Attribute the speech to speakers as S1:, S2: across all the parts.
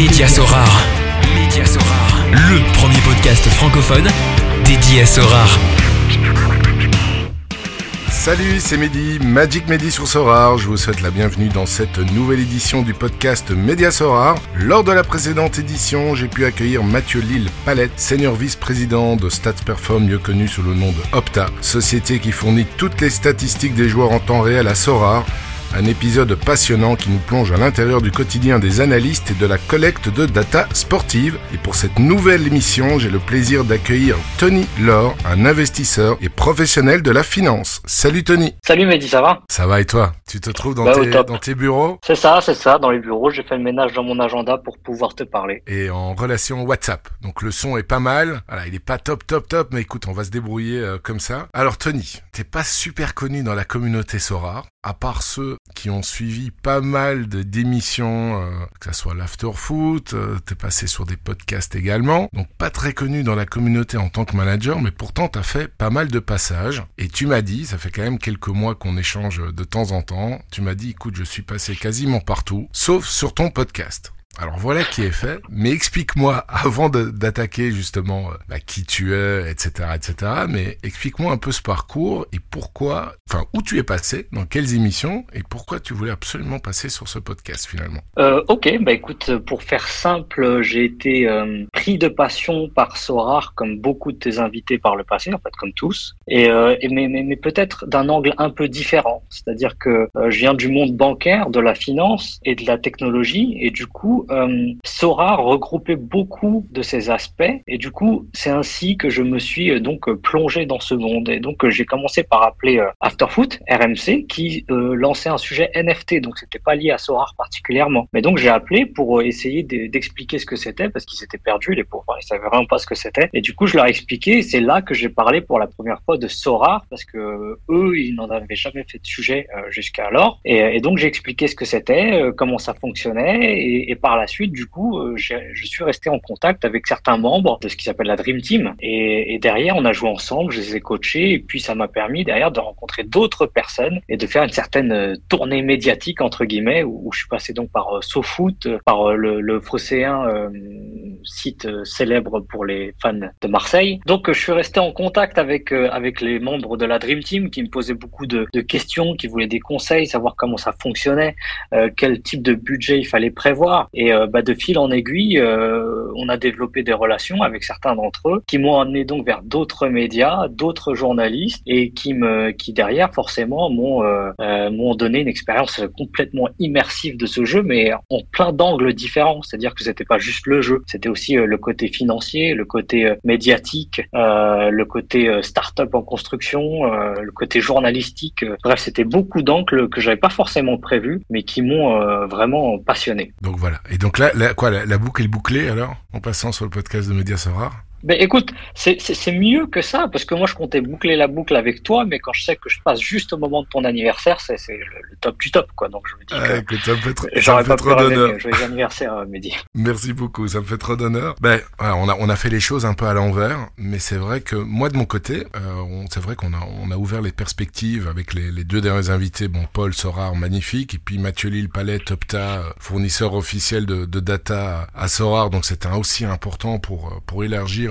S1: Média Sorare. Média Sorare. Le premier podcast francophone dédié à Sorare.
S2: Salut, c'est Mehdi, Magic Mehdi sur Sorar. Je vous souhaite la bienvenue dans cette nouvelle édition du podcast Média Sorar. Lors de la précédente édition, j'ai pu accueillir Mathieu Lille Palette, senior vice-président de Stats Perform, mieux connu sous le nom de Opta, société qui fournit toutes les statistiques des joueurs en temps réel à Sorar un épisode passionnant qui nous plonge à l'intérieur du quotidien des analystes et de la collecte de data sportive. Et pour cette nouvelle émission, j'ai le plaisir d'accueillir Tony Laure, un investisseur et professionnel de la finance. Salut Tony.
S3: Salut Mehdi, ça va?
S2: Ça va et toi? Tu te trouves dans,
S3: Bah,
S2: dans tes bureaux?
S3: C'est ça, c'est ça, dans les bureaux, j'ai fait le ménage dans mon agenda pour pouvoir te parler.
S2: et en relation WhatsApp. Donc le son est pas mal. Voilà, il est pas top, top, top, mais écoute, on va se débrouiller euh, comme ça. Alors Tony, t'es pas super connu dans la communauté Sora, à part ceux qui ont suivi pas mal de d'émissions, euh, que ça soit l'afterfoot, euh, t'es passé sur des podcasts également. Donc pas très connu dans la communauté en tant que manager, mais pourtant t'as fait pas mal de passages. Et tu m'as dit, ça fait quand même quelques mois qu'on échange de temps en temps, tu m'as dit, écoute, je suis passé quasiment partout, sauf sur ton podcast. Alors voilà qui est fait, mais explique-moi, avant d'attaquer justement euh, bah, qui tu es, etc., etc., mais explique-moi un peu ce parcours et pourquoi, enfin où tu es passé, dans quelles émissions, et pourquoi tu voulais absolument passer sur ce podcast finalement.
S3: Euh, ok, bah écoute, pour faire simple, j'ai été euh, pris de passion par Sorar, comme beaucoup de tes invités par le passé, en fait, comme tous, et, euh, mais, mais, mais peut-être d'un angle un peu différent. C'est-à-dire que euh, je viens du monde bancaire, de la finance et de la technologie, et du coup, euh, Sorar regroupait beaucoup de ces aspects, et du coup, c'est ainsi que je me suis euh, donc euh, plongé dans ce monde. Et donc, euh, j'ai commencé par appeler Afterfoot, RMC, qui lançait un sujet NFT, donc c'était pas lié à Sorar particulièrement. Mais donc, j'ai appelé pour essayer de- d'expliquer ce que c'était, parce qu'ils étaient perdus, les pauvres, ils savaient vraiment pas ce que c'était. Et du coup, je leur ai expliqué, c'est là que j'ai parlé pour la première fois de Sorar, parce que eux, ils n'en avaient jamais fait de sujet jusqu'alors. Et, donc, j'ai expliqué ce que c'était, comment ça fonctionnait, et, et par la suite, du coup, euh, je suis resté en contact avec certains membres de ce qui s'appelle la Dream Team. Et, et derrière, on a joué ensemble, je les ai coachés, et puis ça m'a permis derrière de rencontrer d'autres personnes et de faire une certaine euh, tournée médiatique entre guillemets, où, je suis passé donc par euh, SoFoot, euh, par le, le Phocéen, euh, site célèbre pour les fans de Marseille. Donc, je suis resté en contact avec avec les membres de la Dream Team qui me posaient beaucoup de, de questions, qui voulaient des conseils, savoir comment ça fonctionnait, quel type de budget il fallait prévoir. Et euh, bah, de fil en aiguille, euh, on a développé des relations avec certains d'entre eux qui m'ont amené donc vers d'autres médias, d'autres journalistes et qui me, qui derrière forcément m'ont euh, euh, m'ont donné une expérience complètement immersive de ce jeu, mais en plein d'angles différents. C'est-à-dire que c'était pas juste le jeu, c'était aussi euh, le côté financier, le côté euh, médiatique, le côté start-up en construction, le côté journalistique. Bref, c'était beaucoup d'angles que j'avais pas forcément prévus, mais qui m'ont vraiment passionné.
S2: Donc voilà. Et donc là, quoi, la, boucle est bouclée alors, en passant sur le podcast de Média Sora
S3: Ben écoute, c'est mieux que ça, parce que moi je comptais boucler la boucle avec toi, mais quand je sais que je passe juste au moment de ton anniversaire, c'est le, le top du top, quoi. Donc je me dis que j'aurais
S2: fait
S3: pas
S2: trop d'honneur.
S3: Joyeux anniversaire, euh, Mehdi.
S2: Merci beaucoup, ça me fait trop d'honneur. Ben, on a on a fait les choses un peu à l'envers, mais c'est vrai que moi de mon côté, euh, c'est vrai qu'on a on a ouvert les perspectives avec les, les deux derniers invités, bon Paul Sorar, magnifique, et puis Mathieu Lille Palette, Opta, fournisseur officiel de, de data à Sorar, donc c'était aussi important pour pour élargir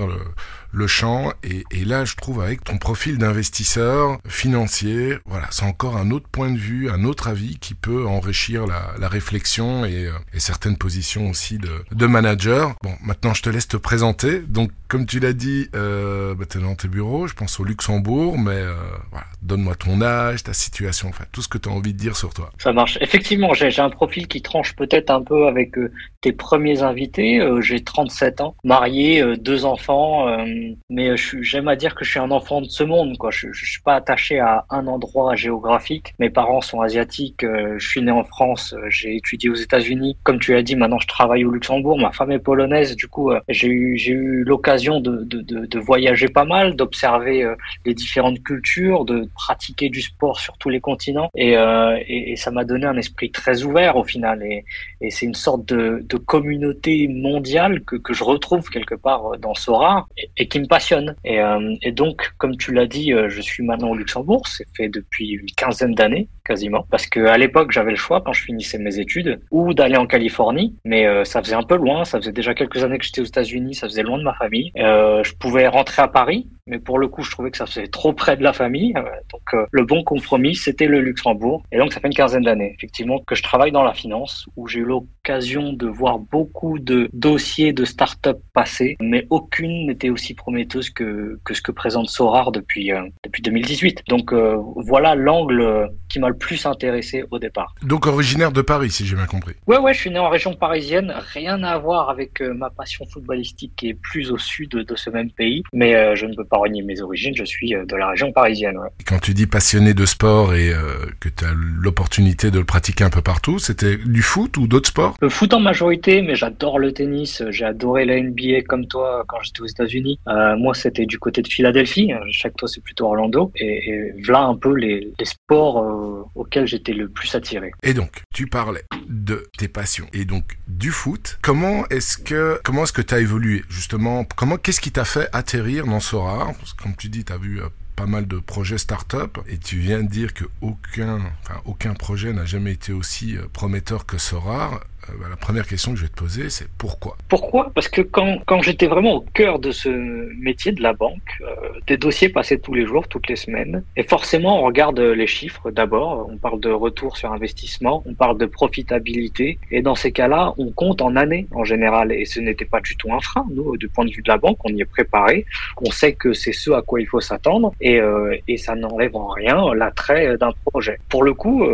S2: le champ et, là je trouve avec ton profil d'investisseur financier voilà c'est encore un autre point de vue un autre avis qui peut enrichir la, réflexion et, euh, et certaines positions aussi de, manager. Bon maintenant je te laisse te présenter. Donc comme tu l'as dit euh, bah, t'es dans tes bureaux je pense au Luxembourg mais euh, voilà donne-moi ton âge ta situation enfin tout ce que tu as envie de dire sur toi.
S3: Ça marche. Effectivement, j'ai j'ai un profil qui tranche peut-être un peu avec euh, tes premiers invités. Euh, j'ai 37 ans, marié, euh, deux enfants, euh, mais j'aime à dire que je suis un enfant de ce monde. Quoi. Je, je suis pas attaché à un endroit géographique. Mes parents sont asiatiques. euh, je suis né en France. euh, j'ai étudié aux États-Unis. Comme tu l'as dit, maintenant je travaille au Luxembourg. Ma femme est polonaise. Du coup, euh, j'ai eu j'ai eu l'occasion de, de, de, voyager pas mal, d'observer les différentes cultures, de pratiquer du sport sur tous les continents. Et, et, et ça m'a donné un esprit très ouvert au final. Et, et c'est une sorte de, de communauté mondiale que, que je retrouve quelque part euh, dans Sora et, qui me passionne. Et, euh, et donc, comme tu l'as dit, euh, je suis maintenant au Luxembourg. C'est fait depuis une quinzaine d'années quasiment. Parce que à l'époque, j'avais le choix quand je finissais mes études ou d'aller en Californie, mais euh, ça faisait un peu loin. Ça faisait déjà quelques années que j'étais aux États-Unis, ça faisait loin de ma famille. Euh, je pouvais rentrer à Paris, mais pour le coup, je trouvais que ça faisait trop près de la famille. Euh, donc, le bon compromis, c'était le Luxembourg. Et donc, ça fait une quinzaine d'années, effectivement, que je travaille dans la finance, où j'ai eu l'occasion de voir beaucoup de dossiers de start-up passer, mais aucune n'était aussi prometteuse que, que ce que présente Sorar depuis, depuis 2018. Donc, voilà l'angle qui m'a le plus intéressé au départ.
S2: Donc, originaire de Paris, si j'ai bien compris.
S3: Ouais, ouais, je suis né en région parisienne. Rien à voir avec ma passion footballistique qui est plus au sud de ce même pays, mais je ne peux pas renier mes origines, je suis euh, de la région parisienne.
S2: Quand tu dis passionné de sport et euh, que tu as l'opportunité de le pratiquer un peu partout, c'était du foot ou d'autres sports?
S3: Le foot en majorité, mais j'adore le tennis, j'ai adoré la NBA comme toi quand j'étais aux États-Unis. Euh, moi, c'était du côté de Philadelphie, chaque toi c'est plutôt Orlando, et, et voilà un peu les, les sports auxquels j'étais le plus attiré.
S2: Et donc, tu parlais de tes passions et donc du foot. Comment est-ce que comment est-ce que tu as évolué justement? Comment qu'est-ce qui t'a fait atterrir dans Sora comme tu dis, tu as vu euh, pas mal de projets start-up et tu viens de dire que aucun, aucun projet n'a jamais été aussi euh, prometteur que Sora. Euh, bah, la première question que je vais te poser, c'est pourquoi?
S3: Pourquoi? Parce que quand, quand j'étais vraiment au cœur de ce métier de la banque, euh, des dossiers passaient tous les jours, toutes les semaines. Et forcément, on regarde les chiffres d'abord. On parle de retour sur investissement, on parle de profitabilité. Et dans ces cas-là, on compte en années en général. Et ce n'était pas du tout un frein. Nous, du point de vue de la banque, on y est préparé. On sait que c'est ce à quoi il faut s'attendre. Et, euh, et ça n'enlève en rien l'attrait d'un projet. Pour le coup,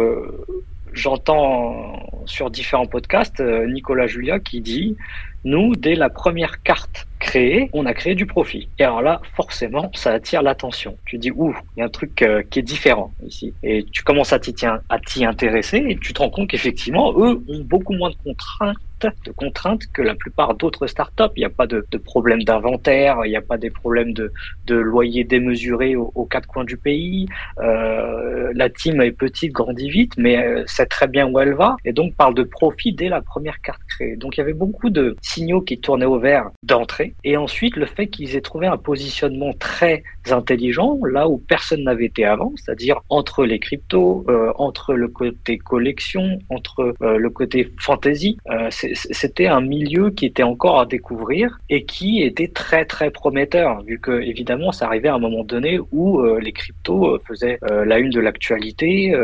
S3: j'entends sur différents podcasts euh, Nicolas Julia qui dit nous, dès la première carte créée, on a créé du profit. Et alors là, forcément, ça attire l'attention. Tu dis, ouh, il y a un truc euh, qui est différent ici. Et tu commences à t'y intéresser et tu te rends compte qu'effectivement, eux ont beaucoup moins de contraintes de contraintes que la plupart d'autres startups. Il n'y a pas de, de problème d'inventaire, il n'y a pas des problèmes de, de loyer démesuré aux, quatre coins du pays. Euh, la team est petite, grandit vite, mais euh, sait très bien où elle va et donc parle de profit dès la première carte créée. Donc il y avait beaucoup de signaux qui tournaient au vert d'entrée. Et ensuite, le fait qu'ils aient trouvé un positionnement très intelligent, là où personne n'avait été avant, c'est-à-dire entre les cryptos, euh, entre le côté collection, entre euh, le côté fantasy. Euh, c'était un milieu qui était encore à découvrir et qui était très très prometteur, vu que évidemment ça arrivait à un moment donné où les cryptos faisaient la une de l'actualité,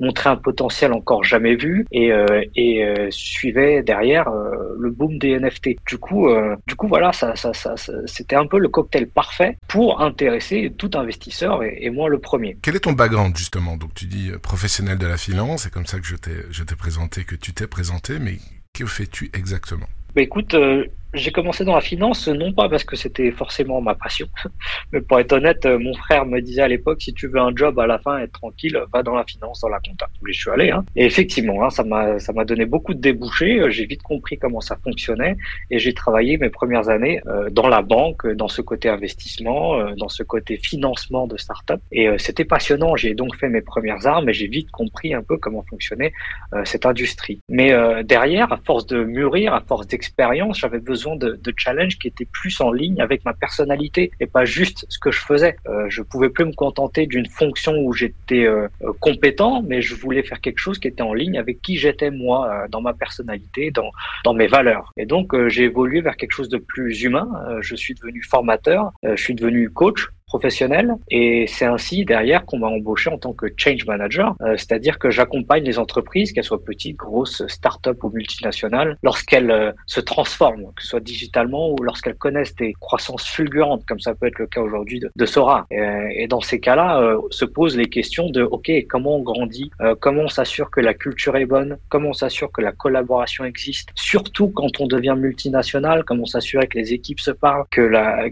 S3: montraient un potentiel encore jamais vu et, et suivaient derrière le boom des NFT. Du coup, du coup voilà, ça, c'était un peu le cocktail parfait pour intéresser tout investisseur et, moi le premier.
S2: Quel est ton background justement? Donc tu dis professionnel de la finance, c'est comme ça que je t'ai présenté, que tu t'es présenté, mais que fais-tu exactement?
S3: Bah écoute, euh, j'ai commencé dans la finance, non pas parce que c'était forcément ma passion, mais pour être honnête, euh, mon frère me disait à l'époque, si tu veux un job à la fin, être tranquille, va dans la finance, dans la compta. je suis allé. Hein. Et effectivement, hein, ça m'a ça m'a donné beaucoup de débouchés. Euh, j'ai vite compris comment ça fonctionnait et j'ai travaillé mes premières années euh, dans la banque, dans ce côté investissement, dans ce côté financement de start-up. Et c'était passionnant. J'ai donc fait mes premières armes et j'ai vite compris un peu comment fonctionnait cette industrie. Mais derrière, à force de mûrir, à force d'expérience, j'avais besoin de, de challenge qui était plus en ligne avec ma personnalité et pas juste ce que je faisais. Euh, je pouvais plus me contenter d'une fonction où j'étais euh, euh, compétent, mais je voulais faire quelque chose qui était en ligne avec qui j'étais moi, euh, dans ma personnalité, dans, dans mes valeurs. Et donc j'ai évolué vers quelque chose de plus humain. je suis devenu formateur, je suis devenu coach professionnel. Et c'est ainsi derrière qu'on m'a embauché en tant que change manager, euh, c'est-à-dire que j'accompagne les entreprises, qu'elles soient petites, grosses, start-up ou multinationales, lorsqu'elles euh, se transforment, que ce soit digitalement ou lorsqu'elles connaissent des croissances fulgurantes, comme ça peut être le cas aujourd'hui de, de, Sora. Et, et dans ces cas-là, euh, se posent les questions de OK, comment on grandit, comment on s'assure que la culture est bonne, comment on s'assure que la collaboration existe, surtout quand on devient multinational, comment on s'assure que les équipes se parlent, que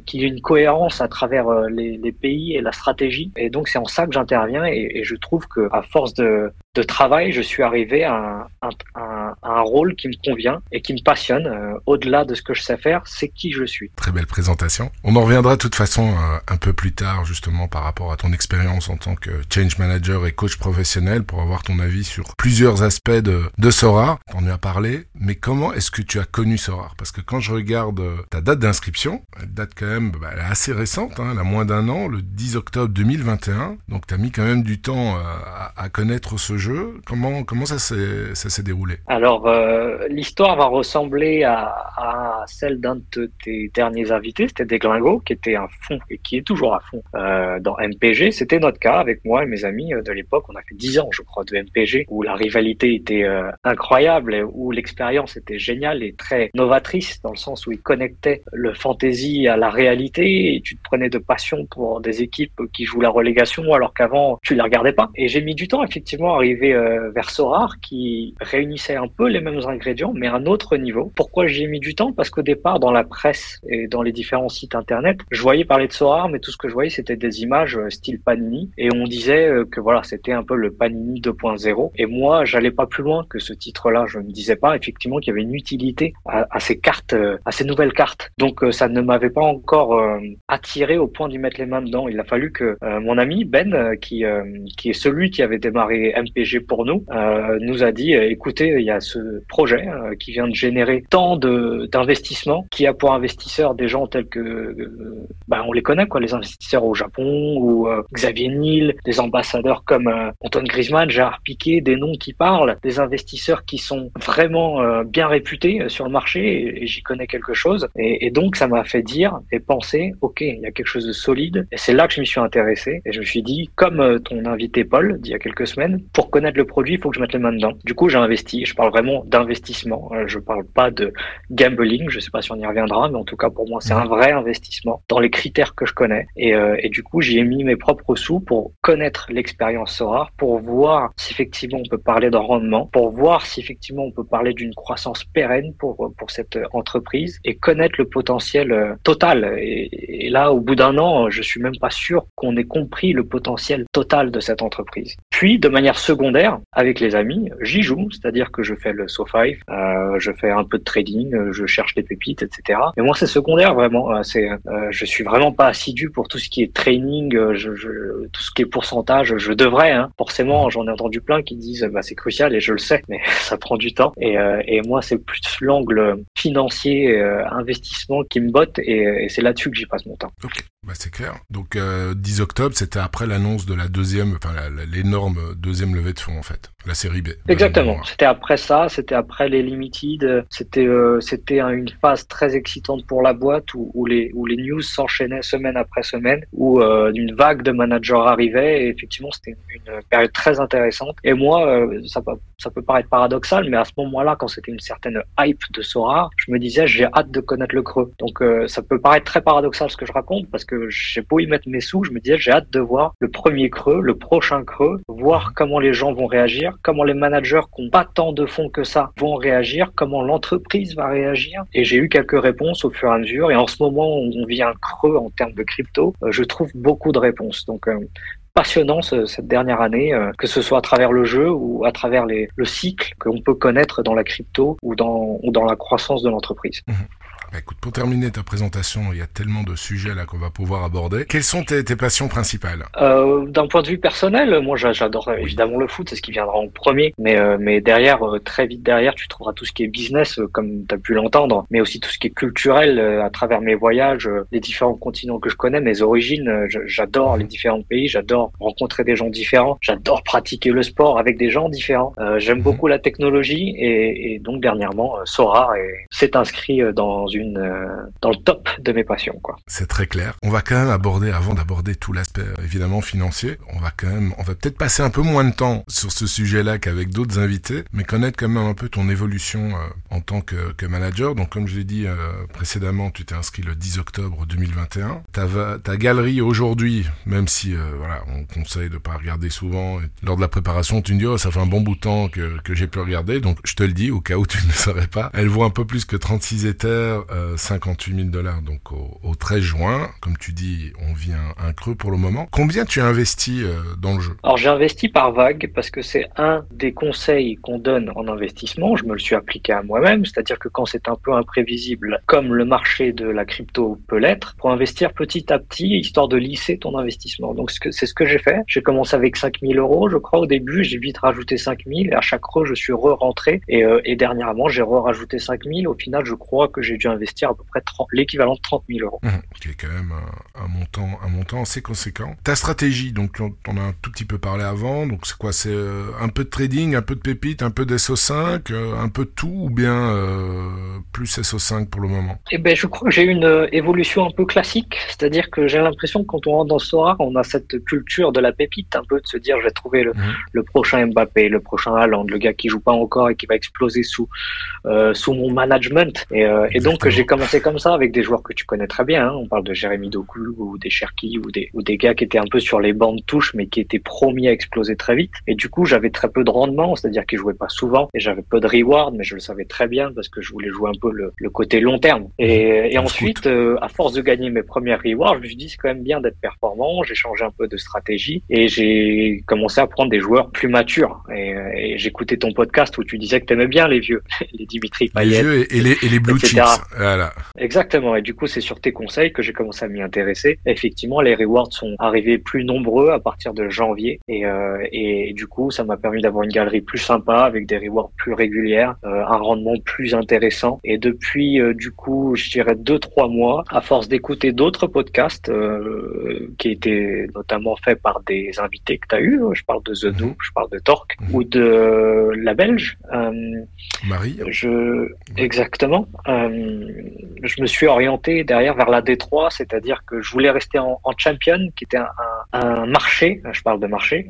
S3: qu'il y ait une cohérence à travers les les, pays et la stratégie. Et donc c'est en ça que j'interviens et, je trouve que à force de, travail, je suis arrivé à un, rôle qui me convient et qui me passionne euh, au-delà de ce que je sais faire, c'est qui je suis.
S2: Très belle présentation. On en reviendra de toute façon euh, un peu plus tard justement par rapport à ton expérience en tant que change manager et coach professionnel pour avoir ton avis sur plusieurs aspects de, de Sora. On en as parlé, mais comment est-ce que tu as connu Sora? Parce que quand je regarde euh, ta date d'inscription, elle date quand même bah, assez récente, hein, elle a moins d'un an, le 10 octobre 2021. Donc tu as mis quand même du temps euh, à, à, connaître ce jeu. Comment comment ça s'est déroulé?
S3: Alors euh, l'histoire va ressembler à, à celle d'un de tes derniers invités, c'était Desglingo, qui était un fond et qui est toujours à fond euh, dans MPG. C'était notre cas avec moi et mes amis de l'époque. On a fait 10 ans, je crois, de MPG, où la rivalité était incroyable, et où l'expérience était géniale et très novatrice, dans le sens où il connectait le fantasy à la réalité, et tu te prenais de passion pour des équipes qui jouent la relégation, alors qu'avant, tu les regardais pas. Et j'ai mis du temps, effectivement, à arriver euh, vers Sorar, qui réunissait un peu les mêmes ingrédients, mais à un autre niveau. Pourquoi j'ai mis du temps? Parce qu'au départ, dans la presse et dans les différents sites internet, je voyais parler de Sorar, mais tout ce que je voyais, c'était des images euh, style Panini, et on disait euh, que voilà, c'était un peu le Panini 2.0. Et moi, j'allais pas plus loin que ce titre-là. Je ne disais pas effectivement qu'il y avait une utilité à, ces cartes, à ces nouvelles cartes. Donc ça ne m'avait pas encore attiré au point d'y mettre les mains dedans. Il a fallu que mon ami Ben, qui qui est celui qui avait démarré MPG pour nous, nous a dit écoutez, il y a ce projet qui vient de générer tant d'investissements qui a pour investisseurs des gens tels que bah, on les connaît les investisseurs au Japon ou Xavier Niel, des ambassadeurs comme Antoine Griezmann, Gérard Piquet, des noms qui parlent, des investisseurs qui sont vraiment euh, bien réputés euh, sur le marché et, j'y connais quelque chose. Et donc ça m'a fait dire et penser, ok, il y a quelque chose de solide. Et c'est là que je m'y suis intéressé et je me suis dit, comme euh, ton invité Paul d'il y a quelques semaines, pour connaître le produit, il faut que je mette les mains dedans. Du coup, j'ai investi. Je parle vraiment d'investissement. Je parle pas de gambling. Je sais pas si on y reviendra, mais en tout cas pour moi, c'est un vrai investissement dans les critères que je connais. Et, et du coup, j'y ai mis mes propres sous pour connaître l'expérience Sora, pour voir si effectivement on peut parler d'un rendement, pour voir si effectivement on peut parler d'une croissance pérenne pour, pour cette entreprise et connaître le potentiel total. Et là, au bout d'un an, je suis même pas sûr qu'on ait compris le potentiel total de cette entreprise. Puis, de manière secondaire, avec les amis, j'y joue, c'est-à-dire que je fais le SoFi, euh, je fais un peu de trading, je cherche des pépites, etc. Mais moi, c'est secondaire vraiment. C'est, euh, je suis vraiment pas assidu pour tout ce qui est training, je, je, tout ce qui est pourcentage. Je devrais, hein. forcément, j'en ai entendu plein qui disent bah, c'est crucial et je le sais, mais ça prend du temps. Et, euh, et moi, c'est plus l'angle financier, euh, investissement qui me botte et, et c'est là-dessus que j'y passe mon temps.
S2: Okay. Bah c'est clair. Donc euh, 10 octobre, c'était après l'annonce de la deuxième, enfin l'énorme deuxième levée de fonds en fait, la série B.
S3: Exactement. C'était après ça, c'était après les limited, c'était euh, c'était une phase très excitante pour la boîte où, où les où les news s'enchaînaient semaine après semaine, où euh, une vague de managers arrivait et effectivement c'était une, période très intéressante. Et moi, euh, ça peut ça peut paraître paradoxal, mais à ce moment-là, quand c'était une certaine hype de Sora, je me disais j'ai hâte de connaître le creux. Donc euh, ça peut paraître très paradoxal ce que je raconte parce que que j'ai beau y mettre mes sous, je me disais j'ai hâte de voir le premier creux, le prochain creux, voir comment les gens vont réagir, comment les managers qui n'ont pas tant de fonds que ça vont réagir, comment l'entreprise va réagir. Et j'ai eu quelques réponses au fur et à mesure. Et en ce moment, on vit un creux en termes de crypto. Euh, je trouve beaucoup de réponses. Donc euh, passionnant ce, cette dernière année, euh, que ce soit à travers le jeu ou à travers le cycle qu'on peut connaître dans la crypto ou dans, la croissance de l'entreprise.
S2: Mmh. Bah écoute, pour terminer ta présentation, il y a tellement de sujets là qu'on va pouvoir aborder. Quelles sont tes, tes passions principales?
S3: Euh, D'un point de vue personnel, moi j'adore évidemment le foot, c'est ce qui viendra en premier. Mais, euh, mais derrière, euh, très vite derrière, tu trouveras tout ce qui est business, euh, comme tu as pu l'entendre, mais aussi tout ce qui est culturel euh, à travers mes voyages, euh, les différents continents que je connais, mes origines. J'adore les différents pays, j'adore rencontrer des gens différents, j'adore pratiquer le sport avec des gens différents. J'aime beaucoup la technologie et, et donc dernièrement, Sora s'est inscrit dans une euh, dans le top de mes passions. quoi.
S2: C'est très clair. On va quand même aborder, avant d'aborder tout l'aspect évidemment financier, on va quand même, on va peut-être passer un peu moins de temps sur ce sujet-là qu'avec d'autres invités, mais connaître quand même un peu ton évolution euh, en tant que, que, manager. Donc comme je l'ai dit euh, précédemment, tu t'es inscrit le 10 octobre 2021. Ta, galerie aujourd'hui, même si voilà, on conseille de pas regarder souvent, lors de la préparation, tu me dis oh ça fait un bon bout de temps que, que j'ai pu regarder, donc je te le dis au cas où tu ne le saurais pas. Elle vaut un peu plus que 36 éthers 58 000 dollars donc au, 13 juin. Comme tu dis, on vit un, creux pour le moment. Combien tu as investi dans le jeu?
S3: Alors j'ai investi par vague parce que c'est un des conseils qu'on donne en investissement. Je me le suis appliqué à moi-même, c'est-à-dire que quand c'est un peu imprévisible, comme le marché de la crypto peut l'être, pour investir petit à petit, histoire de lisser ton investissement. Donc c'est ce que j'ai fait. J'ai commencé avec 5000 euros, je crois, au début. J'ai vite rajouté 5000 et à chaque creux, je suis re-rentré. Et, euh, et dernièrement, j'ai re-rajouté 5000. Au final, je crois que j'ai dû investir à peu près l'équivalent de 30 000 euros.
S2: Mmh, qui est quand même un, montant, un montant assez conséquent. Ta stratégie, donc on, a un tout petit peu parlé avant. Donc c'est quoi? C'est euh, un peu de trading, un peu de pépite, un peu d'SO5, euh, un peu de tout ou bien plus SO5 pour le moment?
S3: Eh ben, je crois que j'ai une évolution un peu classique. C'est-à-dire que j'ai l'impression que quand on rentre dans Sora, on a cette culture de la pépite, un peu de se dire je vais trouver le, mmh. le prochain Mbappé, le prochain Haaland, le gars qui joue pas encore et qui va exploser sous euh, sous mon management. Et, euh, et donc j'ai commencé comme ça avec des joueurs que tu connais très bien. Hein. On parle de Jérémy Doku ou des Cherki ou des ou des gars qui étaient un peu sur les bancs de touche mais qui étaient promis à exploser très vite. Et du coup j'avais très peu de rendement, c'est-à-dire qu'ils jouaient pas souvent et j'avais peu de reward, mais je le savais très bien parce que je voulais jouer un peu le, le côté long terme. Et, et ensuite, euh, à force de gagner mes premières rewards, je me suis dit c'est quand même bien d'être performant. J'ai changé un peu de stratégie et j'ai commencé à prendre des joueurs plus matures. Et, et j'écoutais ton podcast où tu disais que t'aimais bien les vieux, les Dimitri
S2: Payet, les vieux et, les, et les blue chips. Voilà.
S3: Exactement. Et du coup, c'est sur tes conseils que j'ai commencé à m'y intéresser. effectivement, les rewards sont arrivés plus nombreux à partir de janvier et, euh, et du coup, ça m'a permis d'avoir une galerie plus sympa avec des rewards plus régulières, euh, un rendement plus intéressant. Et depuis, euh, du coup, je dirais deux trois mois, à force d'écouter d'autres podcasts qui étaient notamment faits par des invités que tu as eu, je parle de The mmh. je parle de Torque mhm. ou de la Belge.
S2: Marie.
S3: Je exactement. Je me suis orienté derrière vers la D3, c'est-à-dire que je voulais rester en, champion, qui était un, marché. Je parle de marché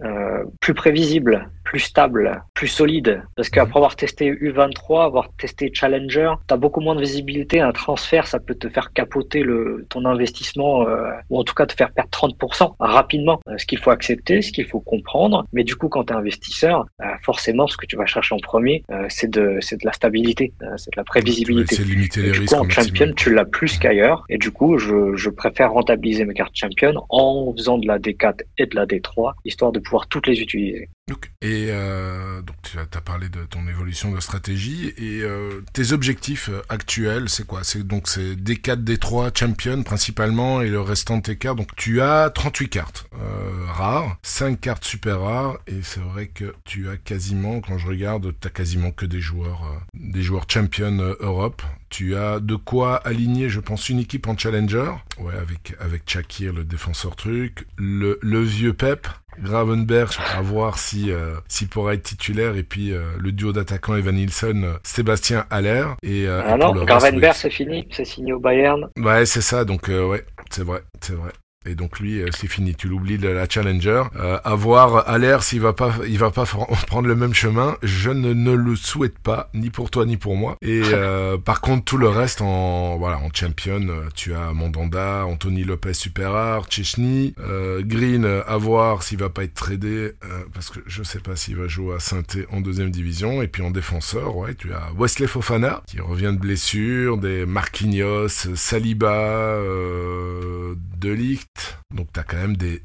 S3: plus prévisible, plus stable, plus solide. Parce qu'après avoir testé U23, avoir testé Challenger, tu as beaucoup moins de visibilité. Un transfert, ça peut te faire capoter le, ton investissement, euh, ou en tout cas te faire perdre 30% rapidement. Euh, ce qu'il faut accepter, ce qu'il faut comprendre. Mais du coup, quand tu es investisseur, euh, forcément, ce que tu vas chercher en premier, c'est de, de la stabilité, c'est de la prévisibilité.
S2: c'est limiter les
S3: du
S2: risques.
S3: Coup, en champion, tu l'as plus qu'ailleurs. Et du coup, je, je préfère rentabiliser mes cartes champion en faisant de la D4 et de la D3, histoire de pouvoir toutes les utiliser.
S2: Et euh, donc tu as, parlé de ton évolution de stratégie et euh, tes objectifs actuels, c'est quoi? C'est donc c'est D4, D3 champion principalement et le restant de tes cartes. Donc tu as 38 cartes euh, rares, 5 cartes super rares et c'est vrai que tu as quasiment, quand je regarde, tu as quasiment que des joueurs, euh, des joueurs champion euh, Europe. Tu as de quoi aligner, je pense, une équipe en challenger. Ouais, avec avec Chakir, le défenseur truc, le, le vieux Pep, Gravenberg, à voir si euh, s'il pourra être titulaire et puis euh, le duo d'attaquants Evan Nilsson, euh, Sébastien Haller et,
S3: ah non, Gravenberg c'est fini, c'est signé au Bayern.
S2: Ouais, c'est ça, donc ouais, c'est vrai, c'est vrai. Et donc lui, euh, c'est fini, tu l'oublies de la Challenger. Euh, à voir s'il va pas, il va pas prendre le même chemin. Je ne, le souhaite pas, ni pour toi ni pour moi. Et euh, par contre, tout le reste en voilà, en champion, euh, tu as Mandanda, Anthony Lopez super rare, Chechny, euh, Green. Euh, à voir s'il va pas être tradé parce que je sais pas s'il va jouer à saint en deuxième division. Et puis en défenseur, ouais, tu as Wesley Fofana qui revient de blessure, des Marquinhos, Saliba, euh, Delic donc tu as quand même des,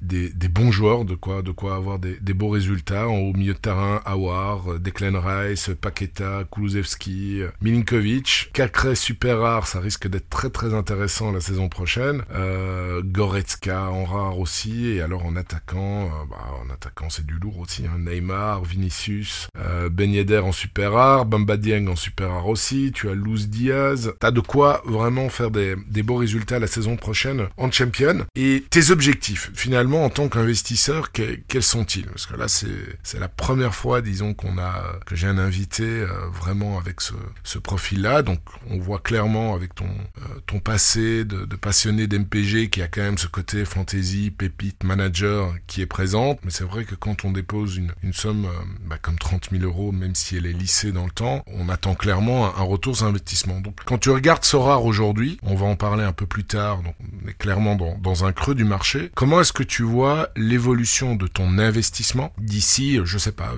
S2: bons joueurs, de quoi, de quoi avoir des, beaux résultats. En haut milieu de terrain, Awar, euh, Declan Rice, Paqueta, Kulusevski, euh, Milinkovic. Cacré super rare, ça risque d'être très très intéressant la saison prochaine. Euh, Goretzka en rare aussi. Et alors en attaquant, euh, bah, en attaquant c'est du lourd aussi. Hein. Neymar, Vinicius, euh, Ben Yedder en super rare, Bamba Dieng en super rare aussi. Tu as Luz Diaz. T'as de quoi vraiment faire des, des beaux résultats la saison prochaine en champion. Et tes objectifs, finalement, en tant qu'investisseur, quels sont-ils? Parce que là, c'est la première fois, disons, qu'on a que j'ai un invité euh, vraiment avec ce, ce profil-là. Donc, on voit clairement avec ton euh, ton passé de, de passionné d'MPG qui a quand même ce côté fantasy, pépite, manager qui est présente. Mais c'est vrai que quand on dépose une, une somme euh, bah, comme 30 000 euros, même si elle est lissée dans le temps, on attend clairement un, retour sur investissement. Donc, quand tu regardes Sorar aujourd'hui, on va en parler un peu plus tard. Donc, on est clairement dans, dans un creux du marché. Comment est-ce que tu vois l'évolution de ton investissement d'ici, je sais pas,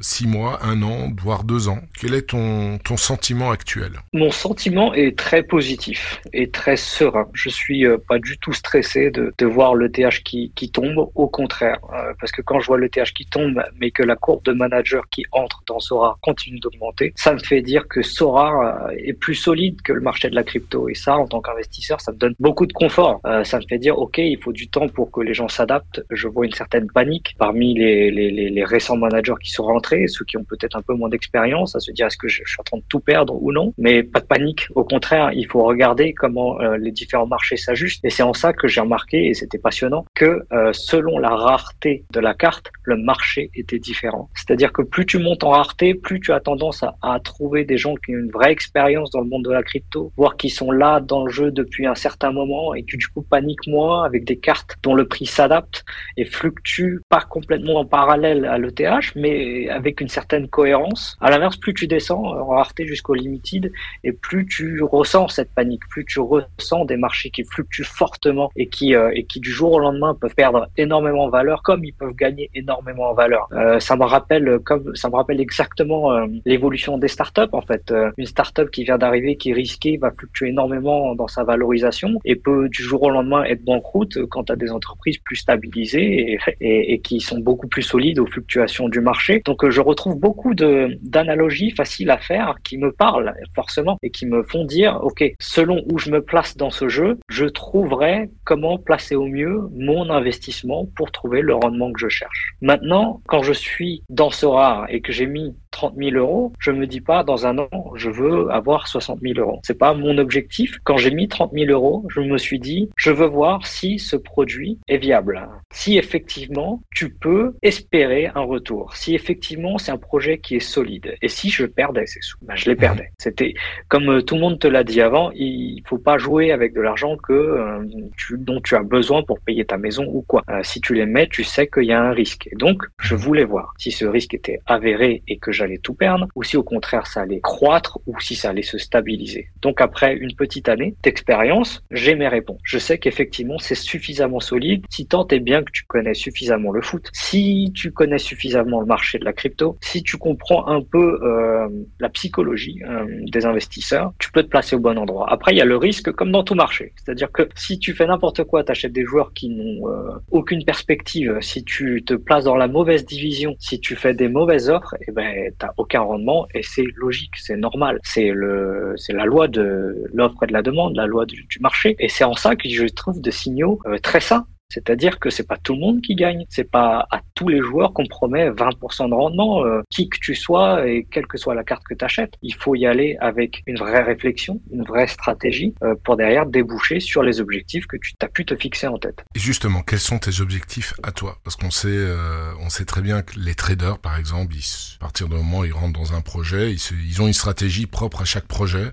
S2: six mois, un an, voire deux ans? Quel est ton, ton sentiment actuel?
S3: Mon sentiment est très positif et très serein. Je suis euh, pas du tout stressé de, voir le TH qui, qui tombe, au contraire. Euh, parce que quand je vois le TH qui tombe, mais que la courbe de manager qui entre dans Sora continue d'augmenter, ça me fait dire que Sora est plus solide que le marché de la crypto. Et ça, en tant qu'investisseur, ça me donne beaucoup de confort. ça me fait dire, OK, il faut du temps pour que les gens s'adaptent. Je vois une certaine panique parmi les, récents managers qui sont rentrés, ceux qui ont peut-être un peu moins d'expérience, à se dire est-ce que je, suis en train de tout perdre ou non? Mais pas de panique. Au contraire, il faut regarder comment euh, les différents marchés s'ajustent. Et c'est en ça que j'ai remarqué, et c'était passionnant, que euh, selon la rareté de la carte, le marché était différent. C'est-à-dire que plus tu montes en rareté, plus tu as tendance à, à trouver des gens qui ont une vraie expérience dans le monde de la crypto, voire qui sont là dans le jeu depuis un certain moment et qui du coup paniquent moins avec des cartes dont le prix s'adapte et fluctue pas complètement en parallèle à l'ETH, mais avec une certaine cohérence. À l'inverse, plus tu descends en rareté jusqu'au limited et plus tu ressens cette panique, plus tu ressens des marchés qui fluctuent fortement et qui euh, et qui du jour au lendemain peuvent perdre énormément en valeur comme ils peuvent gagner énormément en valeur. Euh, ça me rappelle comme ça me rappelle exactement euh, l'évolution des startups en fait. une startup qui vient d'arriver, qui est risquée, va fluctuer énormément dans sa valorisation et peut du jour au lendemain être banqueroute quand tu as des entreprises plus stabilisées et, et, qui sont beaucoup plus solides aux fluctuations du marché. Donc je retrouve beaucoup d'analogies faciles à faire qui me parlent forcément et qui me font dire ok selon où je me place dans ce jeu, je trouverai comment placer au mieux mon investissement pour trouver le rendement que je cherche. Maintenant, quand je suis dans ce rare et que j'ai mis 30 000 euros, je me dis pas dans un an, je veux avoir 60 000 euros. C'est pas mon objectif. Quand j'ai mis 30 000 euros, je me suis dit, je veux voir si ce produit est viable. Si effectivement, tu peux espérer un retour. Si effectivement, c'est un projet qui est solide. Et si je perdais ces sous, ben, je les perdais. C'était comme euh, tout le monde te l'a dit avant, il faut pas jouer avec de l'argent que euh, tu, dont tu as besoin pour payer ta maison ou quoi. Euh, si tu les mets, tu sais qu'il y a un risque. Et donc, je voulais voir si ce risque était avéré et que j'avais tout perdre, ou si au contraire ça allait croître, ou si ça allait se stabiliser. Donc après une petite année d'expérience, j'ai mes réponses. Je sais qu'effectivement c'est suffisamment solide, si tant est bien que tu connais suffisamment le foot, si tu connais suffisamment le marché de la crypto, si tu comprends un peu euh, la psychologie euh, des investisseurs, tu peux te placer au bon endroit. Après, il y a le risque comme dans tout marché. C'est-à-dire que si tu fais n'importe quoi, tu achètes des joueurs qui n'ont euh, aucune perspective, si tu te places dans la mauvaise division, si tu fais des mauvaises offres, eh ben, t'as aucun rendement et c'est logique, c'est normal. C'est le, c'est la loi de l'offre et de la demande, la loi du, marché. Et c'est en ça que je trouve des signaux euh, très sains c'est-à-dire que c'est pas tout le monde qui gagne. C'est pas à tous les joueurs qu'on promet 20% de rendement, euh, qui que tu sois et quelle que soit la carte que tu achètes. Il faut y aller avec une vraie réflexion, une vraie stratégie euh, pour derrière déboucher sur les objectifs que tu as pu te fixer en tête.
S2: Et justement, quels sont tes objectifs à toi? Parce qu'on sait, euh, sait très bien que les traders, par exemple, à partir du moment où ils rentrent dans un projet, ils, ont une stratégie propre à chaque projet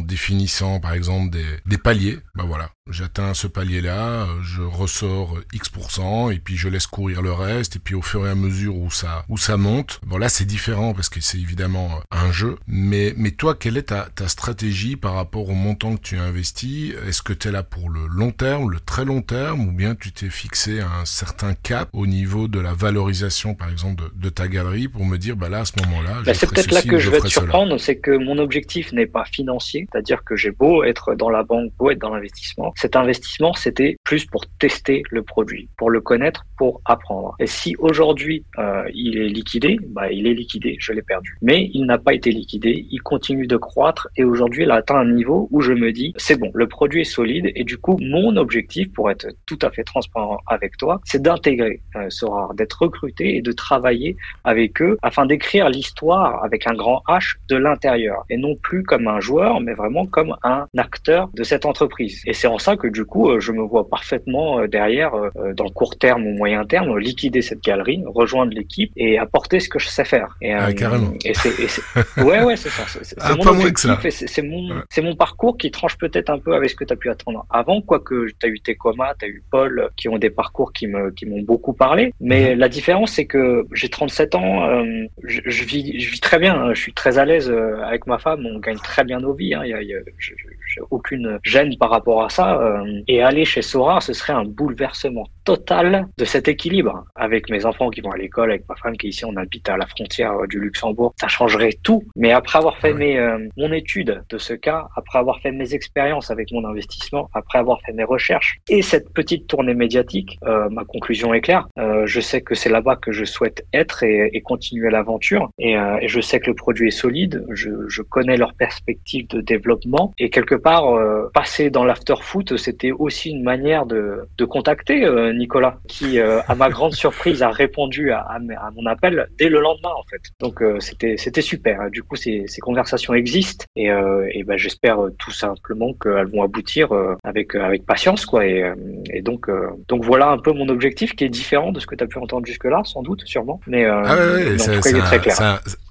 S2: définissant, par exemple, des, des paliers. Ben voilà, j'atteins ce palier-là, je ressors X% et puis je laisse courir le reste et puis au fur et à mesure où ça où ça monte, bon là c'est différent parce que c'est évidemment un jeu, mais mais toi quelle est ta, ta stratégie par rapport au montant que tu as investi? Est-ce que tu es là pour le long terme, le très long terme ou bien tu t'es fixé un certain cap au niveau de la valorisation par exemple de, de ta galerie pour me dire bah là à ce moment-là,
S3: bah, c'est peut-être là que je vais te surprendre, c'est que mon objectif n'est pas financier, c'est-à-dire que j'ai beau être dans la banque, beau être dans l'investissement, cet investissement, c'était plus pour tester le produit, pour le connaître, pour apprendre. Et si aujourd'hui euh, il est liquidé, bah, il est liquidé, je l'ai perdu. Mais il n'a pas été liquidé, il continue de croître et aujourd'hui il a atteint un niveau où je me dis c'est bon, le produit est solide et du coup mon objectif, pour être tout à fait transparent avec toi, c'est d'intégrer euh, Sora, d'être recruté et de travailler avec eux afin d'écrire l'histoire avec un grand H de l'intérieur et non plus comme un joueur, mais vraiment comme un acteur de cette entreprise. Et c'est en ça que du coup, euh, je me vois parfaitement euh, derrière, euh, dans le court terme ou moyen terme, liquider cette galerie, rejoindre l'équipe et apporter ce que je sais faire.
S2: Et, ah, carrément.
S3: Et c'est, ouais, ouais, c'est ça. C'est,
S2: ah,
S3: mon objectif c'est, mon, ouais. c'est mon parcours qui tranche peut-être un peu avec ce que tu as pu attendre avant, quoique tu as eu Tekoma, tu as eu Paul, qui ont des parcours qui me, qui m'ont beaucoup parlé. Mais mmh. la différence, c'est que j'ai 37 ans, euh, je, je, vis, je vis très bien, hein. je suis très à l'aise avec ma femme, on gagne très bien nos vies. Hein. Il y a, y a, j'ai aucune gêne par rapport à ça. Euh, et aller chez Sora, ce serait un bouleversement total de cet équilibre avec mes enfants qui vont à l'école, avec ma femme qui ici on habite à la frontière euh, du Luxembourg. Ça changerait tout. Mais après avoir fait mes, euh, mon étude de ce cas, après avoir fait mes expériences avec mon investissement, après avoir fait mes recherches et cette petite tournée médiatique, euh, ma conclusion est claire. je sais que c'est là-bas que je souhaite être et, et continuer l'aventure. Et, et, je sais que le produit est solide. Je, je connais leurs perspectives de développement et quelque part passer dans l'after foot, c'était aussi une manière de, de contacter Nicolas, qui, euh, à ma grande surprise, a répondu à, à, mon appel dès le lendemain, en fait. Donc, euh, c'était c'était super. Du coup, ces, ces conversations existent et, euh, et ben, j'espère tout simplement qu'elles vont aboutir avec avec patience, quoi. Et, et donc donc voilà un peu mon objectif qui est différent de ce que tu as pu entendre jusque-là, sans doute, sûrement. Mais
S2: ah ouais,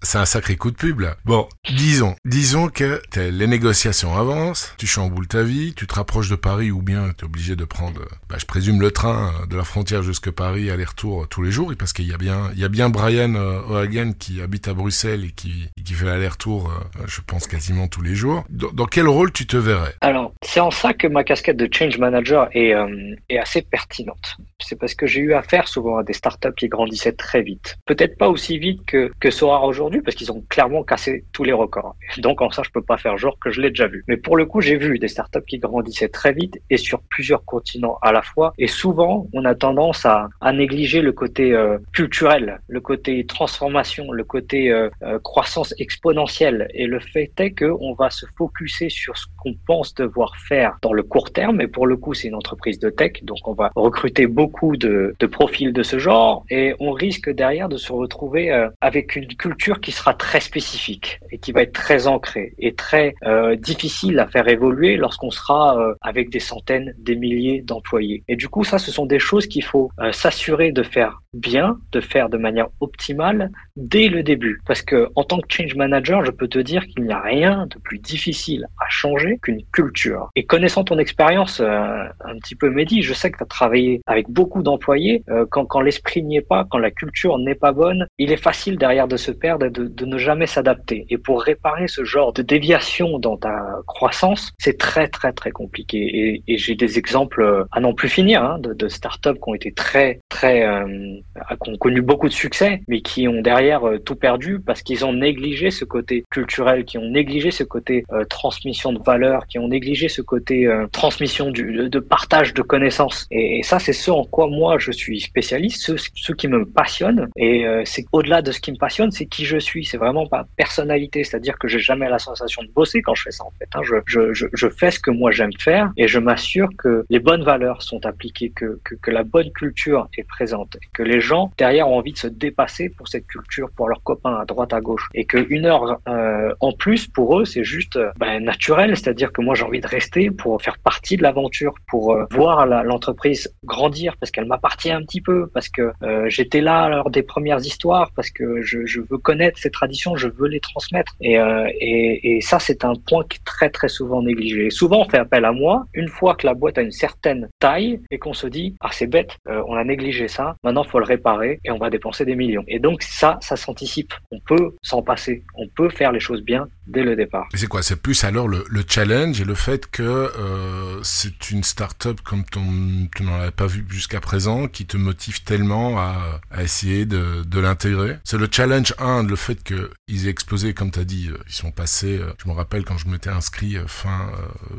S2: c'est un, sacré coup de pub là. Bon, disons, disons que négociations avancent, tu chamboules ta vie, tu te rapproches de Paris ou bien tu es obligé de prendre, bah, je présume, le train de la frontière jusque Paris, aller-retour tous les jours, parce qu'il y a bien, il y a bien Brian euh, O'Hagan qui habite à Bruxelles et qui, fait l'aller-retour, euh, je pense quasiment tous les jours. Dans, quel rôle tu te verrais?
S3: Alors, c'est en ça que ma casquette de change manager est, euh, est assez pertinente. C'est parce que j'ai eu affaire souvent à des startups qui grandissaient très vite. Peut-être pas aussi vite que, que Sora aujourd'hui, parce qu'ils ont clairement cassé tous les records. Donc, en ça, je peux pas faire genre que je l'ai déjà vu. Mais pour le coup, j'ai vu des startups qui grandissaient très vite et sur plusieurs continents à la fois. Et souvent, on a tendance à, à négliger le côté euh, culturel, le côté transformation, le côté euh, euh, croissance exponentielle. Et le fait est qu'on va se focuser sur ce qu'on pense devoir faire dans le court terme. Et pour le coup, c'est une entreprise de tech, donc on va recruter beaucoup de, de profils de ce genre et on risque derrière de se retrouver avec une culture qui sera très spécifique et qui va être très ancrée et très difficile à faire évoluer lorsqu'on sera avec des centaines, des milliers d'employés. Et du coup, ça, ce sont des choses qu'il faut euh, s'assurer de faire bien, de faire de manière optimale dès le début. Parce que en tant que change manager, je peux te dire qu'il n'y a rien de plus difficile à changer qu'une culture. Et connaissant ton expérience euh, un petit peu Mehdi, je sais que tu as travaillé avec beaucoup d'employés. Euh, quand, quand l'esprit n'y est pas, quand la culture n'est pas bonne, il est facile derrière de se perdre et de, de ne jamais s'adapter. Et pour réparer ce genre de déviation dans ta croissance, c'est très très très compliqué. Et, et j'ai des exemples à n'en plus finir hein, de, de startups qui ont été très très euh, qui ont connu beaucoup de succès, mais qui ont derrière euh, tout perdu parce qu'ils ont négligé ce côté culturel, qui ont négligé ce côté euh, transmission de valeurs, qui ont négligé ce côté euh, transmission de, partage de connaissances. Et, ça, c'est ce en quoi moi je suis spécialiste, ce, qui me passionne. Et c'est au-delà de ce qui me passionne, c'est qui je suis. C'est vraiment pas personnalité, c'est-à-dire que j'ai jamais la sensation de bosser quand je fais ça en fait. Hein. Je, fais ce que moi j'aime faire et je m'assure que les bonnes valeurs sont appliquées, que, que, que la bonne culture est présente, que les gens derrière ont envie de se dépasser pour cette culture, pour leurs copains à droite à gauche, et qu'une heure euh, en plus pour eux c'est juste euh, ben, naturel, c'est-à-dire que moi j'ai envie de rester pour faire partie de l'aventure, pour euh, voir l'entreprise grandir parce qu'elle m'appartient un petit peu, parce que j'étais là lors des premières histoires, parce que je, je, veux connaître ces traditions, je veux les transmettre, et, et, et ça c'est un point qui est très très souvent négligé. Et souvent on fait appel à moi une fois que la boîte a une certaine taille et qu'on se dit ah c'est bête, on a négligé ça, maintenant faut réparer et on va dépenser des millions. Et donc ça, ça s'anticipe. On peut s'en passer. On peut faire les choses bien dès le départ.
S2: C'est quoi? C'est plus alors le, le, challenge et le fait que euh, c'est une start-up comme tu n'en avais pas vu jusqu'à présent qui te motive tellement à, à essayer de, de l'intégrer? C'est le challenge 1, le fait qu'ils aient explosé, comme tu as dit, euh, ils sont passés, euh, je me rappelle quand je m'étais inscrit fin,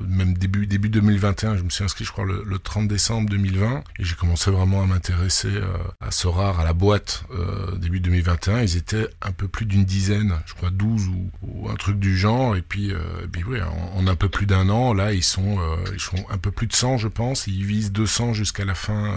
S2: même début, début 2021, je me suis inscrit je crois le, le 30 décembre 2020 et j'ai commencé vraiment à m'intéresser à Sorar, à la boîte début 2021. Ils étaient un peu plus d'une dizaine, je crois 12 ou, ou un truc du genre. Et puis, euh, puis oui, en, un peu plus d'un an, là, ils sont, euh, ils sont un peu plus de 100, je pense. Ils visent 200 jusqu'à la fin, euh,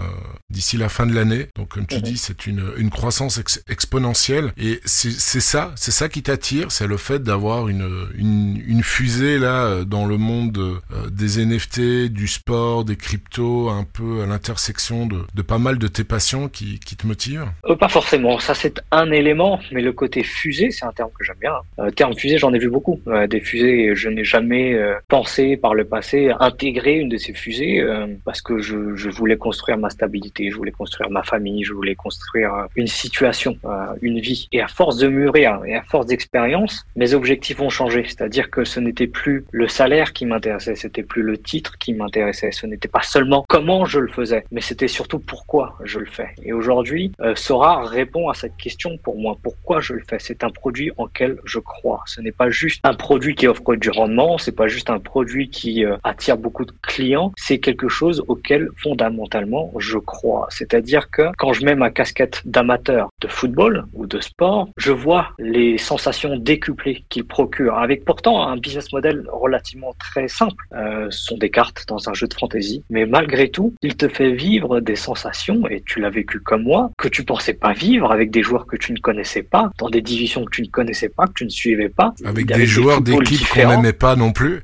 S2: d'ici la fin de l'année. Donc, comme tu mhm. dis, c'est une, une croissance exponentielle. Et c'est ça, c'est ça qui t'attire, c'est le fait d'avoir une, une, une, fusée là dans le monde des NFT, du sport, des cryptos, un peu à l'intersection de, de pas mal de tes passions qui, qui te motive
S3: euh, Pas forcément. Ça, c'est un élément, mais le côté fusée, c'est un terme que j'aime bien. Euh, terme fusée, j'en ai vu beaucoup. Euh, des fusées, je n'ai jamais euh, pensé par le passé intégrer une de ces fusées euh, parce que je, je, voulais construire ma stabilité, je voulais construire ma famille, je voulais construire une situation, une vie. Et à force de mûrir et à force d'expérience, mes objectifs ont changé. C'est-à-dire que ce n'était plus le salaire qui m'intéressait, c'était plus le titre qui m'intéressait. Ce n'était pas seulement comment je le faisais, mais c'était surtout pourquoi je le fais. Et aujourd'hui, euh, Sora répond à cette question pour moi. Pourquoi je le fais? C'est un produit en quel je crois. Ce n'est pas juste un produit qui offre du rendement, c'est pas juste un produit qui euh, attire beaucoup de clients, c'est quelque chose auquel fondamentalement je crois. C'est-à-dire que quand je mets ma casquette d'amateur de football ou de sport, je vois les sensations décuplées qu'il procure, avec pourtant un business model relativement très simple. Euh, ce sont des cartes dans un jeu de fantasy, mais malgré tout, il te fait vivre des sensations, et tu l'as vécu comme moi, que tu pensais pas vivre avec des joueurs que tu ne connaissais pas, dans des divisions que tu ne connaissais pas, que tu ne suivais pas.
S2: Avec des, joueurs d'équipe qu'on n'aimait pas non plus.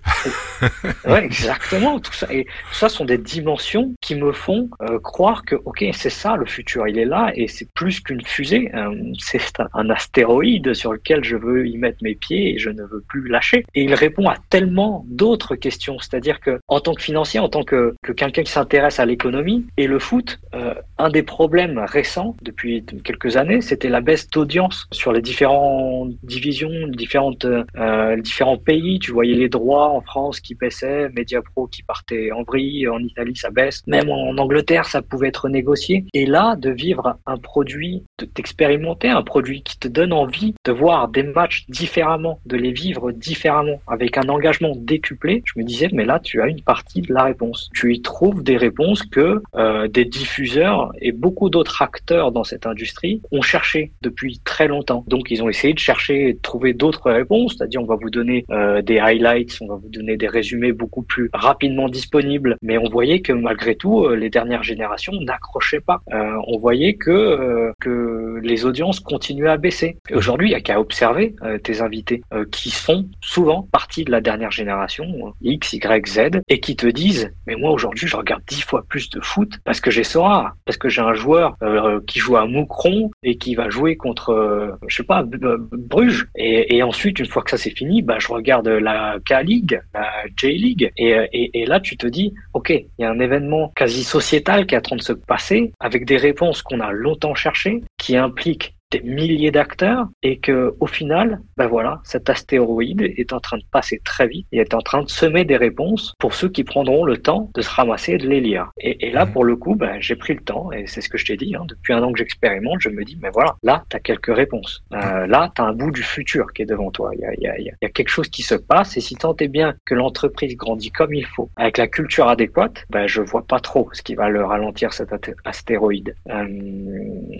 S3: ouais, exactement. Tout ça, et tout ça sont des dimensions qui me font euh, croire que, ok, c'est ça le futur, il est là, et c'est plus qu'une fusée, euh, c'est un astéroïde sur lequel je veux y mettre mes pieds et je ne veux plus lâcher. Et il répond à tellement d'autres questions, c'est-à-dire que en tant que financier, en tant que, que quelqu'un qui s'intéresse à l'économie et le foot, euh, un des problèmes récents depuis quelques années, c'était la baisse d'audience sur les différentes divisions, différentes, euh, différents pays. Tu voyais les droits en France qui baissaient, Mediapro qui partait en vrille, en Italie ça baisse, même en Angleterre ça pouvait être négocié. Et là, de vivre un produit, d'expérimenter un produit qui te donne envie de voir des matchs différemment, de les vivre différemment, avec un engagement décuplé, je me disais, mais là tu as une partie de la réponse. Tu y trouves des réponses que euh, des diffuseurs et beaucoup d'autres acteurs dans cette industrie ont cherché depuis très longtemps. Donc ils ont essayé de chercher et de trouver d'autres réponses, c'est-à-dire on va vous donner euh, des highlights, on va vous donner des résumés beaucoup plus rapidement disponibles, mais on voyait que malgré tout, euh, les dernières générations n'accrochaient pas. Euh, on voyait que euh, que les audiences continuaient à baisser. Aujourd'hui, il y a qu'à observer euh, tes invités qui font souvent partie de la dernière génération X, Y, Z et qui te disent mais moi aujourd'hui je regarde dix fois plus de foot parce que j'ai Sora, parce que j'ai un joueur euh, qui joue à Moucron et qui va jouer contre, euh, je sais pas, Bruges. Et, ensuite, une fois que ça c'est fini, bah, je regarde la K-League, la J-League. Et, et, et, là, tu te dis, OK, il y a un événement quasi sociétal qui est en train de se passer avec des réponses qu'on a longtemps cherchées, qui impliquent des milliers d'acteurs et que au final, ben voilà, cet astéroïde est en train de passer très vite et est en train de semer des réponses pour ceux qui prendront le temps de se ramasser et de les lire. Et, et là, mmh. pour le coup, ben, j'ai pris le temps et c'est ce que je t'ai dit. Hein, depuis un an que j'expérimente, je me dis, mais voilà, là, tu as quelques réponses. Euh, là, tu as un bout du futur qui est devant toi. Il y a, y, a, y a, quelque chose qui se passe et si tant est bien que l'entreprise grandit comme il faut, avec la culture adéquate, ben, je vois pas trop ce qui va le ralentir cet astéroïde. Euh,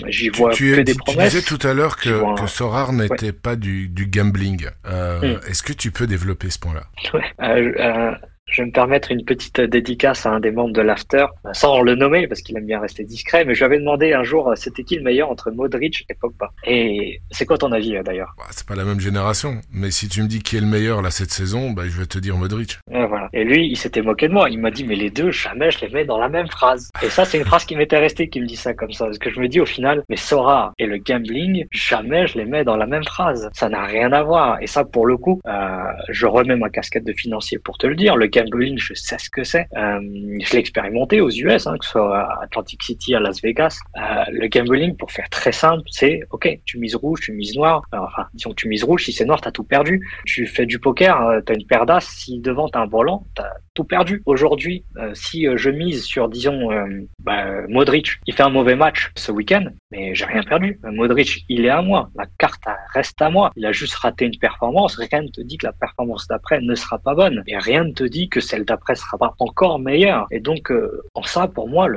S3: J'y vois
S2: tu,
S3: que des promesses
S2: tout à l'heure que, que Sorar n'était ouais. pas du, du gambling. Euh, mm. Est-ce que tu peux développer ce point-là?
S3: Ouais. euh, euh, je vais me permettre une petite dédicace à un des membres de l'After, sans le nommer parce qu'il aime bien rester discret, mais je lui avais demandé un jour c'était qui le meilleur entre Modric et Pogba. Et c'est quoi ton avis d'ailleurs?
S2: Bah, C'est pas la même génération, mais si tu me dis qui est le meilleur là cette saison, bah, je vais te dire Modric.
S3: Et, voilà. et lui, il s'était moqué de moi. Il m'a dit mais les deux, jamais je les mets dans la même phrase. Et ça, c'est une phrase qui m'était restée, qui me dit ça comme ça, parce que je me dis au final, mais Sora et le gambling, jamais je les mets dans la même phrase. Ça n'a rien à voir. Et ça, pour le coup, euh, je remets ma casquette de financier pour te le dire. Le gambling, je sais ce que c'est. Euh, je l'ai expérimenté aux US, hein, que ce soit à Atlantic City, à Las Vegas. Euh, le gambling, pour faire très simple, c'est OK, tu mises rouge, tu mises noir. enfin, disons tu mises rouge, si c'est noir, t'as tout perdu. Tu fais du poker, euh, t'as une paire d'as. Si devant t'as un volant, t'as tout perdu. Aujourd'hui, euh, si euh, je mise sur, disons, euh, bah, Modric, il fait un mauvais match ce week-end, mais j'ai rien perdu. Modric, il est à moi. La carte reste à moi. Il a juste raté une performance. Rien ne te dit que la performance d'après ne sera pas bonne. Et rien ne te dit que celle d'après sera pas encore meilleure. Et donc, en ça, pour moi,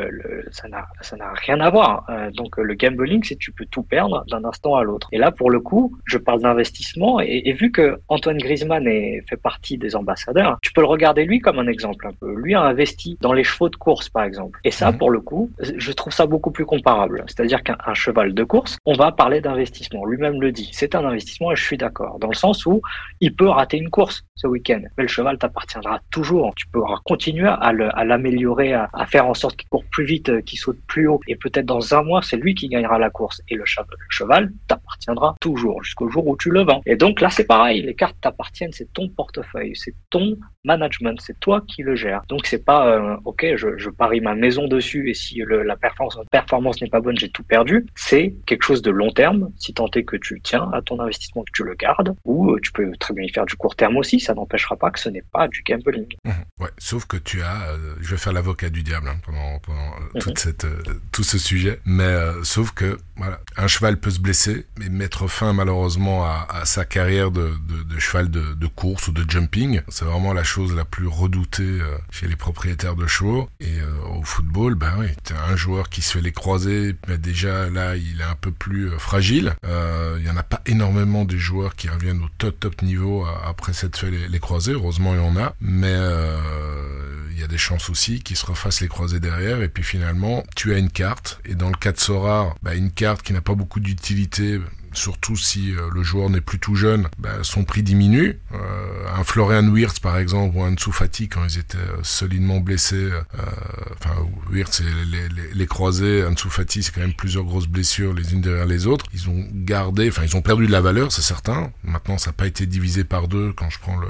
S3: ça n'a rien à voir. donc, le gambling, c'est tu peux tout perdre d'un instant à l'autre. Et là, pour le coup, je parle d'investissement. Et, et, vu que Antoine Griezmann est, fait partie des ambassadeurs, tu peux le regarder lui comme un mon exemple un peu. Lui a investi dans les chevaux de course, par exemple. Et ça, mhm. pour le coup, je trouve ça beaucoup plus comparable. C'est-à-dire qu'un cheval de course, on va parler d'investissement. Lui-même le dit. C'est un investissement et je suis d'accord. Dans le sens où il peut rater une course ce week-end, mais le cheval t'appartiendra toujours. Tu pourras continuer à l'améliorer, à, faire en sorte qu'il court plus vite, euh, qu'il saute plus haut. Et peut-être dans un mois, c'est lui qui gagnera la course. Et le cheval, le cheval t'appartiendra toujours jusqu'au jour où tu le vends. Et donc là, c'est pareil. Les cartes t'appartiennent. C'est ton portefeuille. C'est ton management. C'est toi qui le gères. Donc c'est pas, euh, OK, je, je, parie ma maison dessus et si le, la performance, performance n'est pas bonne, j'ai tout perdu. C'est quelque chose de long terme. Si tant est que tu tiens à ton investissement, que tu le gardes, ou euh, tu peux très bien y faire du court terme aussi. Ça n'empêchera pas que ce n'est pas du gambling.
S2: Mmh. Ouais, sauf que tu as, euh, je vais faire l'avocat du diable hein, pendant, pendant mmh. toute cette, tout ce sujet, mais sauf que voilà, un cheval peut se blesser et mettre fin malheureusement à, à sa carrière de, de, de cheval de, de, course ou de jumping. C'est vraiment la chose la plus redoutée chez les propriétaires de chevaux. Et au football, ben oui, as un joueur qui se fait les croiser, mais déjà là, il est un peu plus fragile. Il y en a pas énormément des joueurs qui reviennent au top top niveau après s'être fait les, les croisés. Heureusement, il y en a, mais il y a des chances aussi qu'ils se refassent les croisés derrière. Et puis finalement, tu as une carte. Et dans le cas de Sora, bah, une carte qui n'a pas beaucoup d'utilité surtout si euh, le joueur n'est plus tout jeune, bah, son prix diminue. Euh, un Florian Wirtz par exemple ou un Tsufati quand ils étaient euh, solidement blessés, enfin Wirtz les, les, les croisés, un Tsufati c'est quand même plusieurs grosses blessures les unes derrière les autres. Ils ont gardé, enfin ils ont perdu de la valeur, c'est certain. Maintenant ça n'a pas été divisé par deux quand je prends le,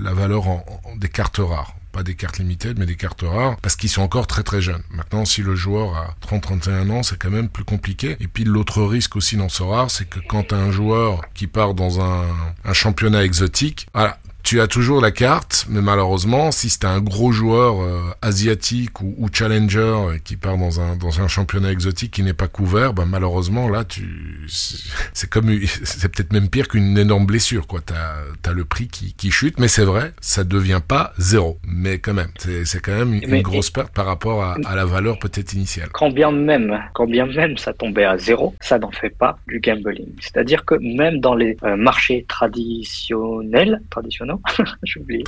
S2: la valeur en, des cartes rares pas des cartes limitées, mais des cartes rares, parce qu'ils sont encore très très jeunes. Maintenant, si le joueur a 30-31 ans, c'est quand même plus compliqué. Et puis l'autre risque aussi dans ce rare, c'est que quand un joueur qui part dans un, un championnat exotique, voilà, tu as toujours la carte, mais malheureusement, si c'est un gros joueur euh, asiatique ou, ou, challenger euh, qui part dans un dans un championnat exotique qui n'est pas couvert, ben malheureusement là, tu c'est comme c'est peut-être même pire qu'une énorme blessure quoi. T'as as le prix qui, qui chute, mais c'est vrai, ça devient pas zéro, mais quand même, c'est quand même une, grosse perte par rapport à, à la valeur peut-être initiale.
S3: Quand bien même, quand bien même ça tombait à zéro, ça n'en fait pas du gambling. C'est-à-dire que même dans les euh, marchés traditionnels, traditionnels j'ai oublié.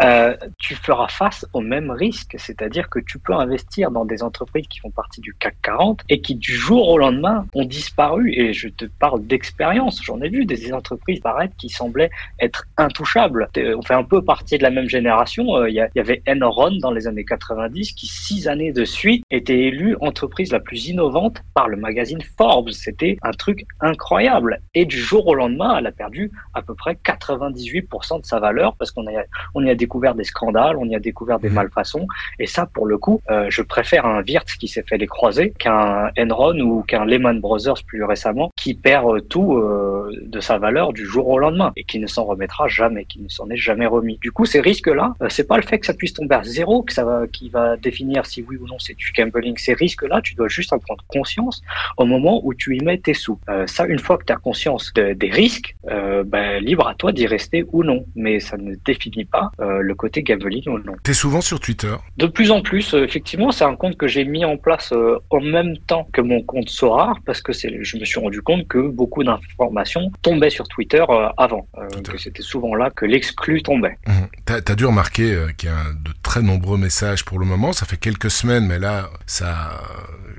S3: Euh, tu feras face au même risque, c'est-à-dire que tu peux investir dans des entreprises qui font partie du CAC 40 et qui du jour au lendemain ont disparu. Et je te parle d'expérience. J'en ai vu des entreprises paraître qui semblaient être intouchables. On fait un peu partie de la même génération. Euh, il y, avait Enron dans les années 90 qui six années de suite était élue entreprise la plus innovante par le magazine Forbes. C'était un truc incroyable. Et du jour au lendemain, elle a perdu à peu près 98% de sa valeur parce qu'on a, on y a découvert des scandales, on y a découvert des mmh. malfaçons. Et ça, pour le coup, euh, je préfère un Wirtz qui s'est fait les croiser qu'un Enron ou qu'un Lehman Brothers plus récemment qui perd euh, tout euh, de sa valeur du jour au lendemain et qui ne s'en remettra jamais, qui ne s'en est jamais remis. Du coup, ces risques-là, c'est pas le fait que ça puisse tomber à zéro que ça va, qui va définir si oui ou non c'est du gambling. Ces risques-là, tu dois juste en prendre conscience au moment où tu y mets tes sous. ça, une fois que tu as conscience des risques, ben, libre à toi d'y rester ou non. Mais ça ne définit pas euh, le côté gambling ou non.
S2: T'es souvent sur Twitter
S3: De plus en plus, euh, effectivement, c'est un compte que j'ai mis en place euh, en même temps que mon compte Sorar parce que je me suis rendu compte que beaucoup d'informations tombaient sur Twitter avant, que c'était souvent là que l'exclu tombait.
S2: Mmh. T'as, as dû remarquer qu'il y a de très nombreux messages pour le moment. Ça fait quelques semaines, mais là, ça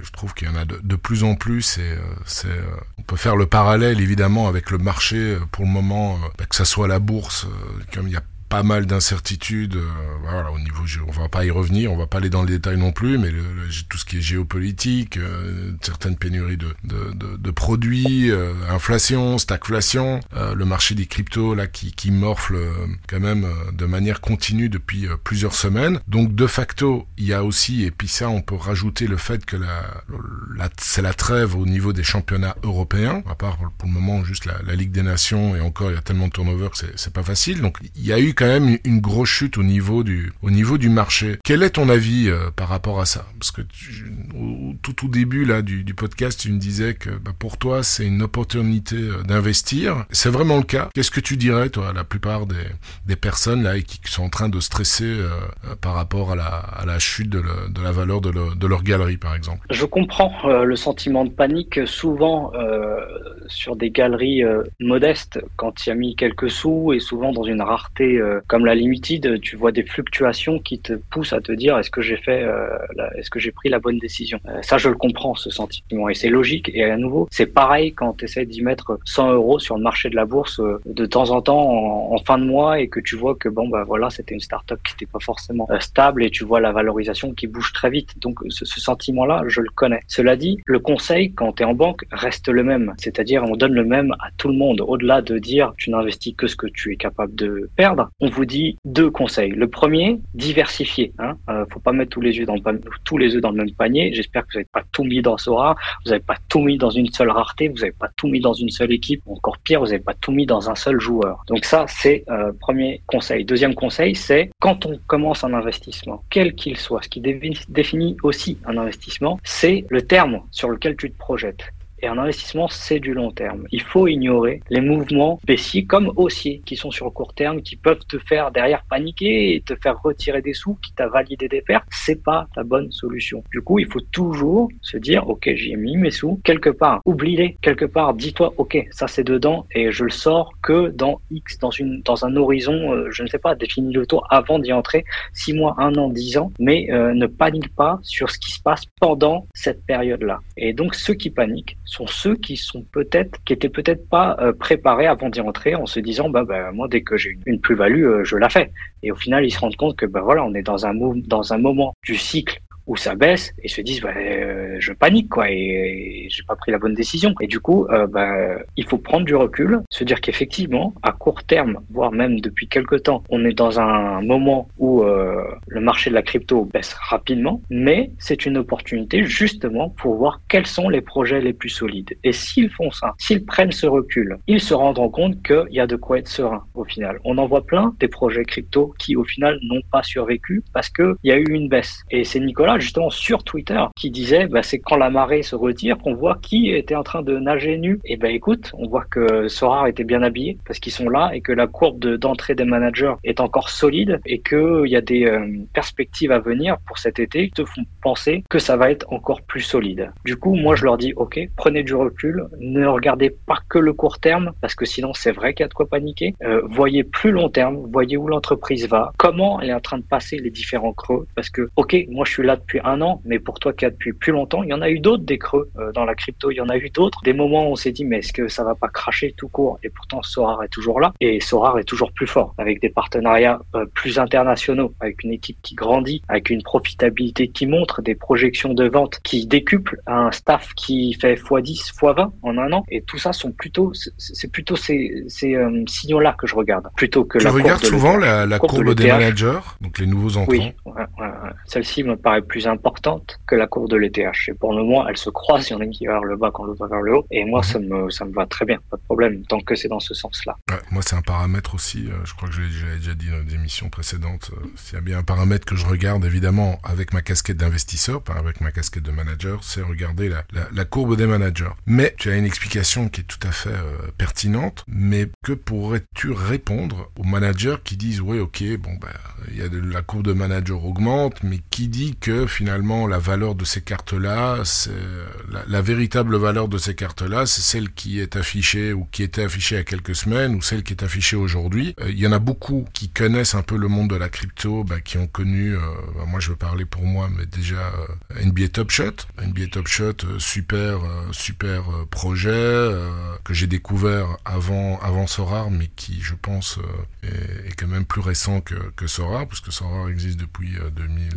S2: je trouve qu'il y en a de, de plus en plus et c'est on peut faire le parallèle évidemment avec le marché pour le moment bah, que ça soit la bourse comme il y a pas mal d'incertitudes. Euh, voilà, au niveau, on va pas y revenir, on va pas aller dans le détail non plus, mais tout ce qui est géopolitique, euh, certaines pénuries de, de, produits, euh, inflation, stagflation, le marché des cryptos là qui, qui morfle quand même de manière continue depuis plusieurs semaines. Donc de facto, il y a aussi, et puis ça, on peut rajouter le fait que la, c'est la trêve au niveau des championnats européens, à part pour, le moment juste la, la, Ligue des Nations, et encore il y a tellement de turnover que c'est pas facile. Donc il y a eu même une grosse chute au niveau du, marché. Quel est ton avis euh, par rapport à ça? Parce que tout au début du, podcast, tu me disais que bah, pour toi c'est une opportunité euh, d'investir. C'est vraiment le cas. Qu'est-ce que tu dirais toi à la plupart des, personnes là qui, sont en train de stresser euh, par rapport à la, chute de, la valeur de, leur galerie par exemple?
S3: Je comprends le sentiment de panique souvent sur des galeries modestes quand il y a mis quelques sous et souvent dans une rareté euh, comme la limited, tu vois des fluctuations qui te poussent à te dire est-ce que j'ai fait, euh, est-ce que j'ai pris la bonne décision? Euh, ça, je le comprends, ce sentiment, et c'est logique. Et à nouveau, c'est pareil quand tu essaies d'y mettre 100 euros sur le marché de la bourse de temps en temps en, fin de mois et que tu vois que bon bah voilà, c'était une startup qui n'était pas forcément stable et tu vois la valorisation qui bouge très vite. Donc ce, ce sentiment-là, je le connais. Cela dit, le conseil quand tu es en banque reste le même, c'est-à-dire on donne le même à tout le monde. Au-delà de dire tu n'investis que ce que tu es capable de perdre, on vous dit deux conseils. Le premier, diversifier. Hein. Euh, faut pas mettre tous les œufs dans le même panier. J'espère que vous n'avez pas tout mis dans Sora, vous n'avez pas tout mis dans une seule rareté, vous n'avez pas tout mis dans une seule équipe. Encore pire, vous n'avez pas tout mis dans un seul joueur. Donc ça, c'est euh, premier conseil. Deuxième conseil, c'est quand on commence un investissement, quel qu'il soit, ce qui définit aussi un investissement, c'est le terme sur lequel tu te projettes. Et un investissement, c'est du long terme. Il faut ignorer les mouvements baissiers comme haussiers qui sont sur le court terme, qui peuvent te faire derrière paniquer et te faire retirer des sous, qui t'a validé des pertes. C'est pas la bonne solution. Du coup, il faut toujours se dire, OK, j'y ai mis mes sous quelque part. Oublie-les quelque part. Dis-toi, OK, ça c'est dedans et je le sors que dans X, dans une, dans un horizon, euh, je ne sais pas, définis le tour avant d'y entrer, six mois, un an, dix ans, mais euh, ne panique pas sur ce qui se passe pendant cette période-là. Et donc, ceux qui paniquent, sont ceux qui sont peut-être, qui étaient peut-être pas euh, préparés avant d'y entrer en se disant, bah, bah moi, dès que j'ai une, plus-value, euh, je la fais. Et au final, ils se rendent compte que, bah voilà, on est dans un, dans un moment du cycle où ça baisse et se disent bah, euh, je panique quoi et, j'ai pas pris la bonne décision. Et du coup euh, bah, il faut prendre du recul se dire qu'effectivement à court terme voire même depuis quelque temps on est dans un moment où euh, le marché de la crypto baisse rapidement mais c'est une opportunité justement pour voir quels sont les projets les plus solides. Et s'ils font ça s'ils prennent ce recul ils se rendront compte qu'il y a de quoi être serein au final. On en voit plein des projets crypto qui au final n'ont pas survécu parce que il y a eu une baisse. Et c'est Nicolas justement sur Twitter qui disait bah, c'est quand la marée se retire qu'on voit qui était en train de nager nu. Et ben écoute, on voit que Sora était bien habillé parce qu'ils sont là et que la courbe d'entrée des managers est encore solide et qu'il y a des euh, perspectives à venir pour cet été qui te font penser que ça va être encore plus solide. Du coup, moi je leur dis ok, prenez du recul, ne regardez pas que le court terme parce que sinon c'est vrai qu'il y a de quoi paniquer. Euh, voyez plus long terme, voyez où l'entreprise va, comment elle est en train de passer les différents creux parce que ok, moi je suis là depuis un an, mais pour toi qui as depuis plus longtemps, il y en a eu d'autres des creux euh, dans la crypto, il y en a eu d'autres, des moments où on s'est dit mais est-ce que ça va pas cracher tout court? Et pourtant Sorar est toujours là. Et Sorar est toujours plus fort avec des partenariats euh, plus internationaux, avec une équipe qui grandit, avec une profitabilité qui montre, des projections de vente qui décuplent, un staff qui fait x10, x20 en un an. Et tout ça sont plutôt c'est plutôt ces, ces euh, signaux-là que je regarde plutôt que
S2: tu
S3: la
S2: regardes souvent la, la courbe, des managers, donc les nouveaux entrants?
S3: Oui, celle-ci me paraît plus importante que la courbe de l'ETH. Et pour le moment, elles se croisent. Il y en a une qui va vers le bas quand l'autre va vers le haut. Et moi, ça me, ça me va très bien. Pas de problème. Tant que c'est dans ce sens-là.
S2: moi, c'est un paramètre aussi. Euh, je crois que j'ai déjà dit dans des émissions précédentes. Euh, s'il y a bien un paramètre que je regarde, évidemment, avec ma casquette d'investisseur, pas avec ma casquette de manager, c'est regarder la, la, courbe des managers. Mais tu as une explication qui est tout à fait euh, pertinente. Mais que pourrais-tu répondre aux managers qui disent, oui, ok, bon, bah, il y a de, la courbe de manager augmente, mais qui dit que finalement la valeur de ces cartes-là, c'est la, véritable valeur de ces cartes-là, c'est celle qui est affichée ou qui était affichée il y a quelques semaines ou celle qui est affichée aujourd'hui. Euh, il y en a beaucoup qui connaissent un peu le monde de la crypto, bah, qui ont connu, euh, bah, moi je veux parler pour moi, mais déjà euh, NBA Top Shot, NBA Top Shot, super super projet que j'ai découvert avant avant Sora, mais qui je pense est, quand même plus récent que, que Sora, parce que Sora existe depuis 2000,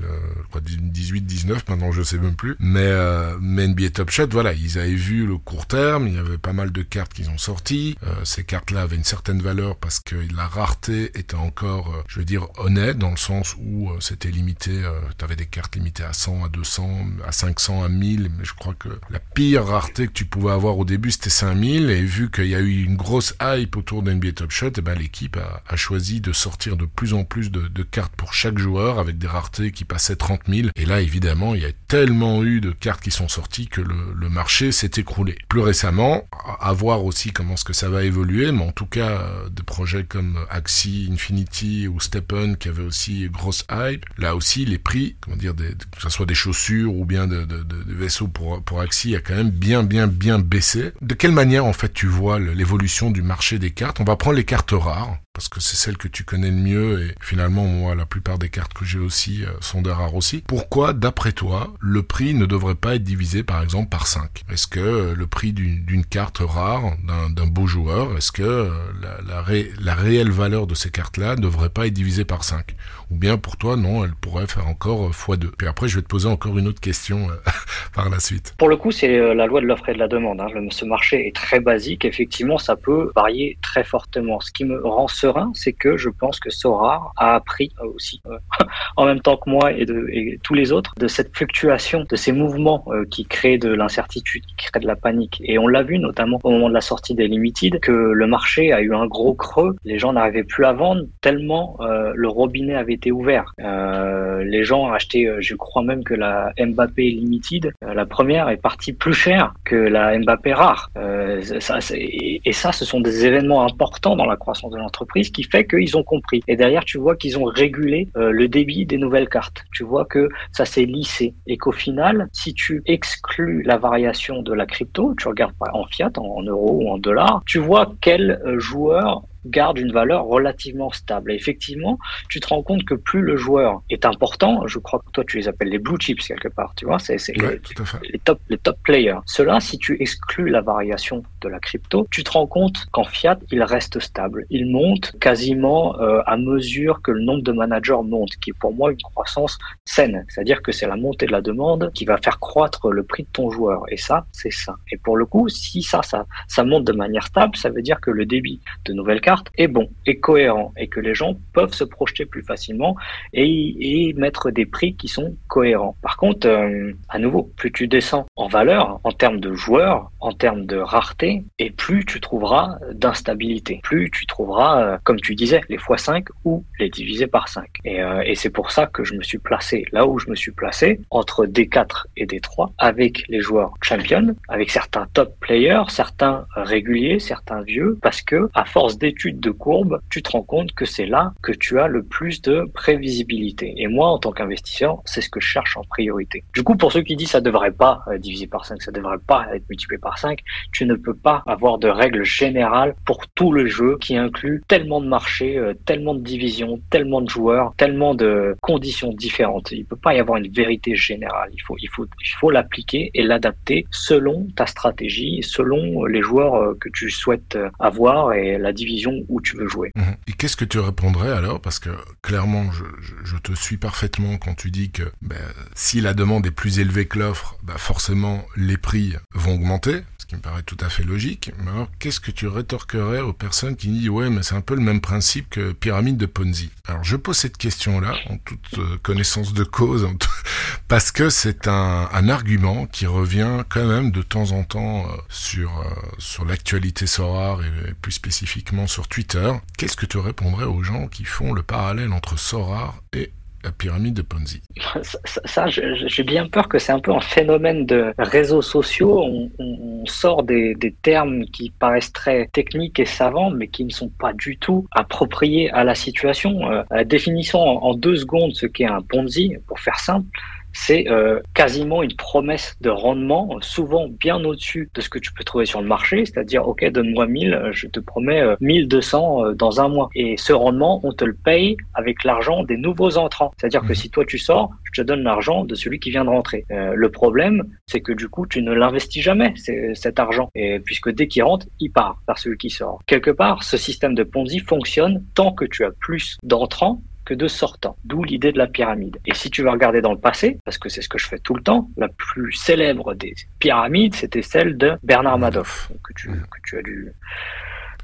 S2: je crois 18-19, maintenant je sais même plus. Mais, euh, mais NBA Top Shot, voilà, ils avaient vu le court terme, il y avait pas mal de cartes qu'ils ont sorties. Euh, ces cartes-là avaient une certaine valeur parce que la rareté était encore, euh, je veux dire, honnête, dans le sens où euh, c'était limité, euh, tu avais des cartes limitées à 100, à 200, à 500, à 1000, mais je crois que la pire rareté que tu pouvais avoir au début, c'était 5000, et vu qu'il y a eu une grosse hype autour d'NBA Top Shot, et eh ben l'équipe a, a, choisi de sortir de plus en plus de, de cartes pour chaque joueur, avec des raretés qui passaient 30 000, et là, évidemment, il y a tellement eu de cartes qui sont sorties que le, marché s'est écroulé. Plus récemment, à voir aussi comment ce que ça va évoluer, mais en tout cas, euh, des projets comme Axie, Infinity ou Steppen qui avaient aussi grosse hype, là aussi, les prix, comment dire, des, que ce soit des chaussures ou bien de, vaisseaux pour, pour Axie, a quand même bien, bien, bien baissé. De quelle manière, en fait, tu vois l'évolution du marché des cartes? On va prendre les cartes rares parce que c'est celle que tu connais le mieux et finalement moi la plupart des cartes que j'ai aussi euh, sont des rares aussi. Pourquoi d'après toi le prix ne devrait pas être divisé par exemple par 5 Est-ce que euh, le prix d'une carte rare, d'un beau joueur, est-ce que euh, la, la, la réelle valeur de ces cartes-là ne devrait pas être divisée par 5 Ou bien pour toi non, elle pourrait faire encore x2 Puis après je vais te poser encore une autre question par la suite.
S3: Pour le coup c'est la loi de l'offre et de la demande. Hein. Ce marché est très basique, effectivement ça peut varier très fortement. Ce qui me rend serein, c'est que je pense que Sora a appris euh, aussi, euh, en même temps que moi et, tous les autres, de cette fluctuation, de ces mouvements euh, qui créent de l'incertitude, qui créent de la panique. Et on l'a vu notamment au moment de la sortie des Limited, que le marché a eu un gros creux. Les gens n'arrivaient plus à vendre tellement le robinet avait été ouvert. les gens acheté, je crois même que la Mbappé Limited, la première, est partie plus cher que la Mbappé rare. Et ça, ce sont des événements importants dans la croissance de l'entreprise qui fait qu'ils ont compris. Et derrière, tu vois qu'ils ont régulé euh, le débit des nouvelles cartes. Tu vois que ça s'est lissé et qu'au final, si tu exclus la variation de la crypto, tu regardes en fiat, en, euros ou en dollars, tu vois quel euh, joueur garde une valeur relativement stable. Et effectivement, tu te rends compte que plus le joueur est important, je crois que toi tu les appelles les blue chips quelque part, tu vois, c'est les, top les top players. Cela, si tu exclus la variation de la crypto, tu te rends compte qu'en fiat, il reste stable. Il monte quasiment euh, à mesure que le nombre de managers monte, qui est pour moi une croissance saine. C'est-à-dire que c'est la montée de la demande qui va faire croître le prix de ton joueur. Et ça, c'est ça. Et pour le coup, si ça, ça, ça monte de manière stable, ça veut dire que le débit de nouvelles cartes est bon, est cohérent et que les gens peuvent se projeter plus facilement et, mettre des prix qui sont cohérents. Par contre, euh, à nouveau, plus tu descends en valeur, en termes de joueurs, en termes de rareté, et plus tu trouveras d'instabilité, plus tu trouveras, euh, comme tu disais, les x5 ou les divisés par 5. Euh, et, c'est pour ça que je me suis placé là où je me suis placé, entre D4 et D3, avec les joueurs champions, avec certains top players, certains réguliers, certains vieux, parce que à force d'études de courbe, tu te rends compte que c'est là que tu as le plus de prévisibilité. Et moi, en tant qu'investisseur, c'est ce que je cherche en priorité. Du coup, pour ceux qui disent ça devrait pas euh, diviser par 5, ça devrait pas être multiplié par 5, tu ne peux pas avoir de règles générales pour tout le jeu qui inclut tellement de marchés, euh, tellement de divisions, tellement de joueurs, tellement de conditions différentes. Il peut pas y avoir une vérité générale. Il faut, il faut, il faut l'appliquer et l'adapter selon ta stratégie, selon les joueurs euh, que tu souhaites avoir et la division où tu veux jouer.
S2: Mhm. Et qu'est-ce que tu répondrais alors? Parce que clairement, je, te suis parfaitement quand tu dis que ben, si la demande est plus élevée que l'offre, ben, forcément les prix vont augmenter qui me paraît tout à fait logique. Mais alors, qu'est-ce que tu rétorquerais aux personnes qui disent ouais, mais c'est un peu le même principe que pyramide de Ponzi? Alors, je pose cette question-là en toute euh, connaissance de cause, parce que c'est un, argument qui revient quand même de temps en temps euh, sur euh, sur l'actualité Sorar et, plus spécifiquement sur Twitter. Qu'est-ce que tu répondrais aux gens qui font le parallèle entre Sorar et la pyramide de Ponzi
S3: Ça, j'ai bien peur que c'est un peu un phénomène de réseaux sociaux. On, sort des, termes qui paraissent très techniques et savants, mais qui ne sont pas du tout appropriés à la situation. Euh, définissons en deux secondes ce qu'est un Ponzi, pour faire simple c'est euh, quasiment une promesse de rendement, souvent bien au-dessus de ce que tu peux trouver sur le marché, c'est-à-dire, OK, donne-moi 1000, je te promets 1200 euh, euh, dans un mois. Et ce rendement, on te le paye avec l'argent des nouveaux entrants. C'est-à-dire que mhm. si toi tu sors, je te donne l'argent de celui qui vient de rentrer. le problème, c'est que du coup, tu ne l'investis jamais, cet argent, et puisque dès qu'il rentre, il part par celui qui sort. Quelque part, ce système de Ponzi fonctionne tant que tu as plus d'entrants que de sortants, d'où l'idée de la pyramide. Et si tu veux regarder dans le passé, parce que c'est ce que je fais tout le temps, la plus célèbre des pyramides, c'était celle de Bernard Madoff, que tu, que tu as lu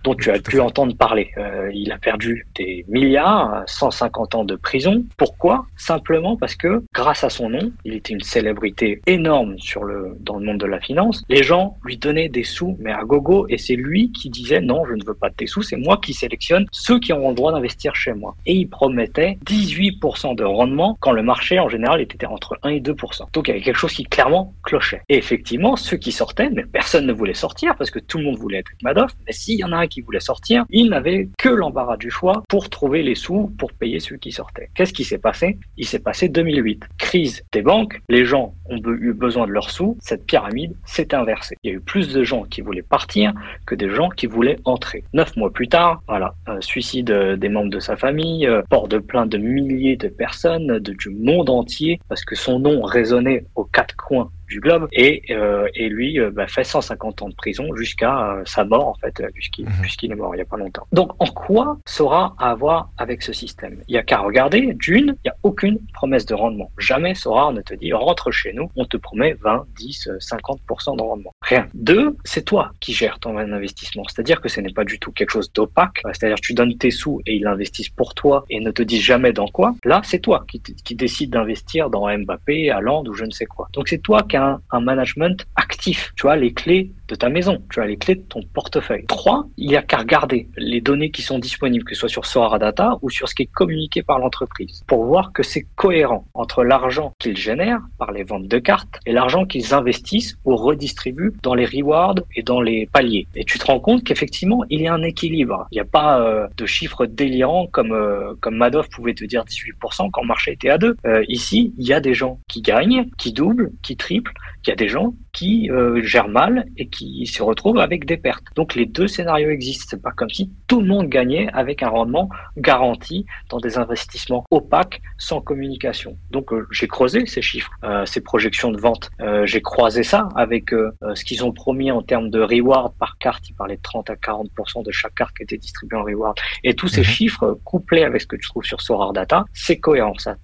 S3: dont tu as pu entendre parler. Euh, il a perdu des milliards, 150 ans de prison. Pourquoi? Simplement parce que grâce à son nom, il était une célébrité énorme sur le dans le monde de la finance. Les gens lui donnaient des sous, mais à gogo, et c'est lui qui disait non, je ne veux pas de tes sous, c'est moi qui sélectionne ceux qui auront le droit d'investir chez moi. Et il promettait 18% de rendement quand le marché en général était entre 1 et 2%. Donc il y avait quelque chose qui clairement clochait. Et effectivement, ceux qui sortaient, mais personne ne voulait sortir parce que tout le monde voulait être Madoff. Mais s'il y en a un qui voulaient sortir, ils n'avaient que l'embarras du choix pour trouver les sous pour payer ceux qui sortaient. Qu'est-ce qui s'est passé? Il s'est passé 2008. Crise des banques, les gens ont eu besoin de leurs sous, cette pyramide s'est inversée. Il y a eu plus de gens qui voulaient partir que des gens qui voulaient entrer. Neuf mois plus tard, voilà, suicide euh, des membres de sa famille, euh, port de plainte de milliers de personnes du monde entier parce que son nom résonnait aux quatre coins du globe et, euh, et lui euh, bah, fait 150 ans de prison jusqu'à euh, sa mort en fait puisqu'il mhm. puisqu'il est mort il y a pas longtemps. Donc en quoi Sora à avoir avec ce système? Il y a qu'à regarder. D'une, il y a aucune promesse de rendement. Jamais Sora ne te dit rentre chez nous, on te promet 20, 10, 50% de rendement. Rien. Deux, c'est toi qui gères ton investissement. C'est-à-dire que ce n'est pas du tout quelque chose d'opaque. C'est-à-dire que tu donnes tes sous et ils investissent pour toi et ne te disent jamais dans quoi. Là, c'est toi qui, qui décide d'investir dans Mbappé, Hollande ou je ne sais quoi. Donc c'est toi qui as un, management actif. Tu as les clés de ta maison, tu as les clés de ton portefeuille. Trois, il y a qu'à regarder les données qui sont disponibles, que ce soit sur Sora Data ou sur ce qui est communiqué par l'entreprise, pour voir que c'est cohérent entre l'argent qu'ils génèrent par les ventes de cartes et l'argent qu'ils investissent ou redistribuent dans les rewards et dans les paliers. Et tu te rends compte qu'effectivement, il y a un équilibre. Il n'y a pas euh, de chiffres délirants comme, euh, comme Madoff pouvait te dire 18% quand le marché était à 2. Euh, ici, il y a des gens qui gagnent, qui doublent, qui triplent, il y a des gens qui euh, gèrent mal et qui se retrouvent avec des pertes. Donc les deux scénarios existent. C'est pas comme si tout le monde gagnait avec un rendement garanti dans des investissements opaques sans communication. Donc euh, j'ai creusé ces chiffres, euh, ces projections de vente. j'ai croisé ça avec ce qu'ils ont promis en termes de reward par carte. Ils parlaient de 30 à 40% de chaque carte qui était distribuée en reward. Et tous ces mhm. chiffres couplés avec ce que tu trouves sur Sorar Data, c'est cohérent. Ça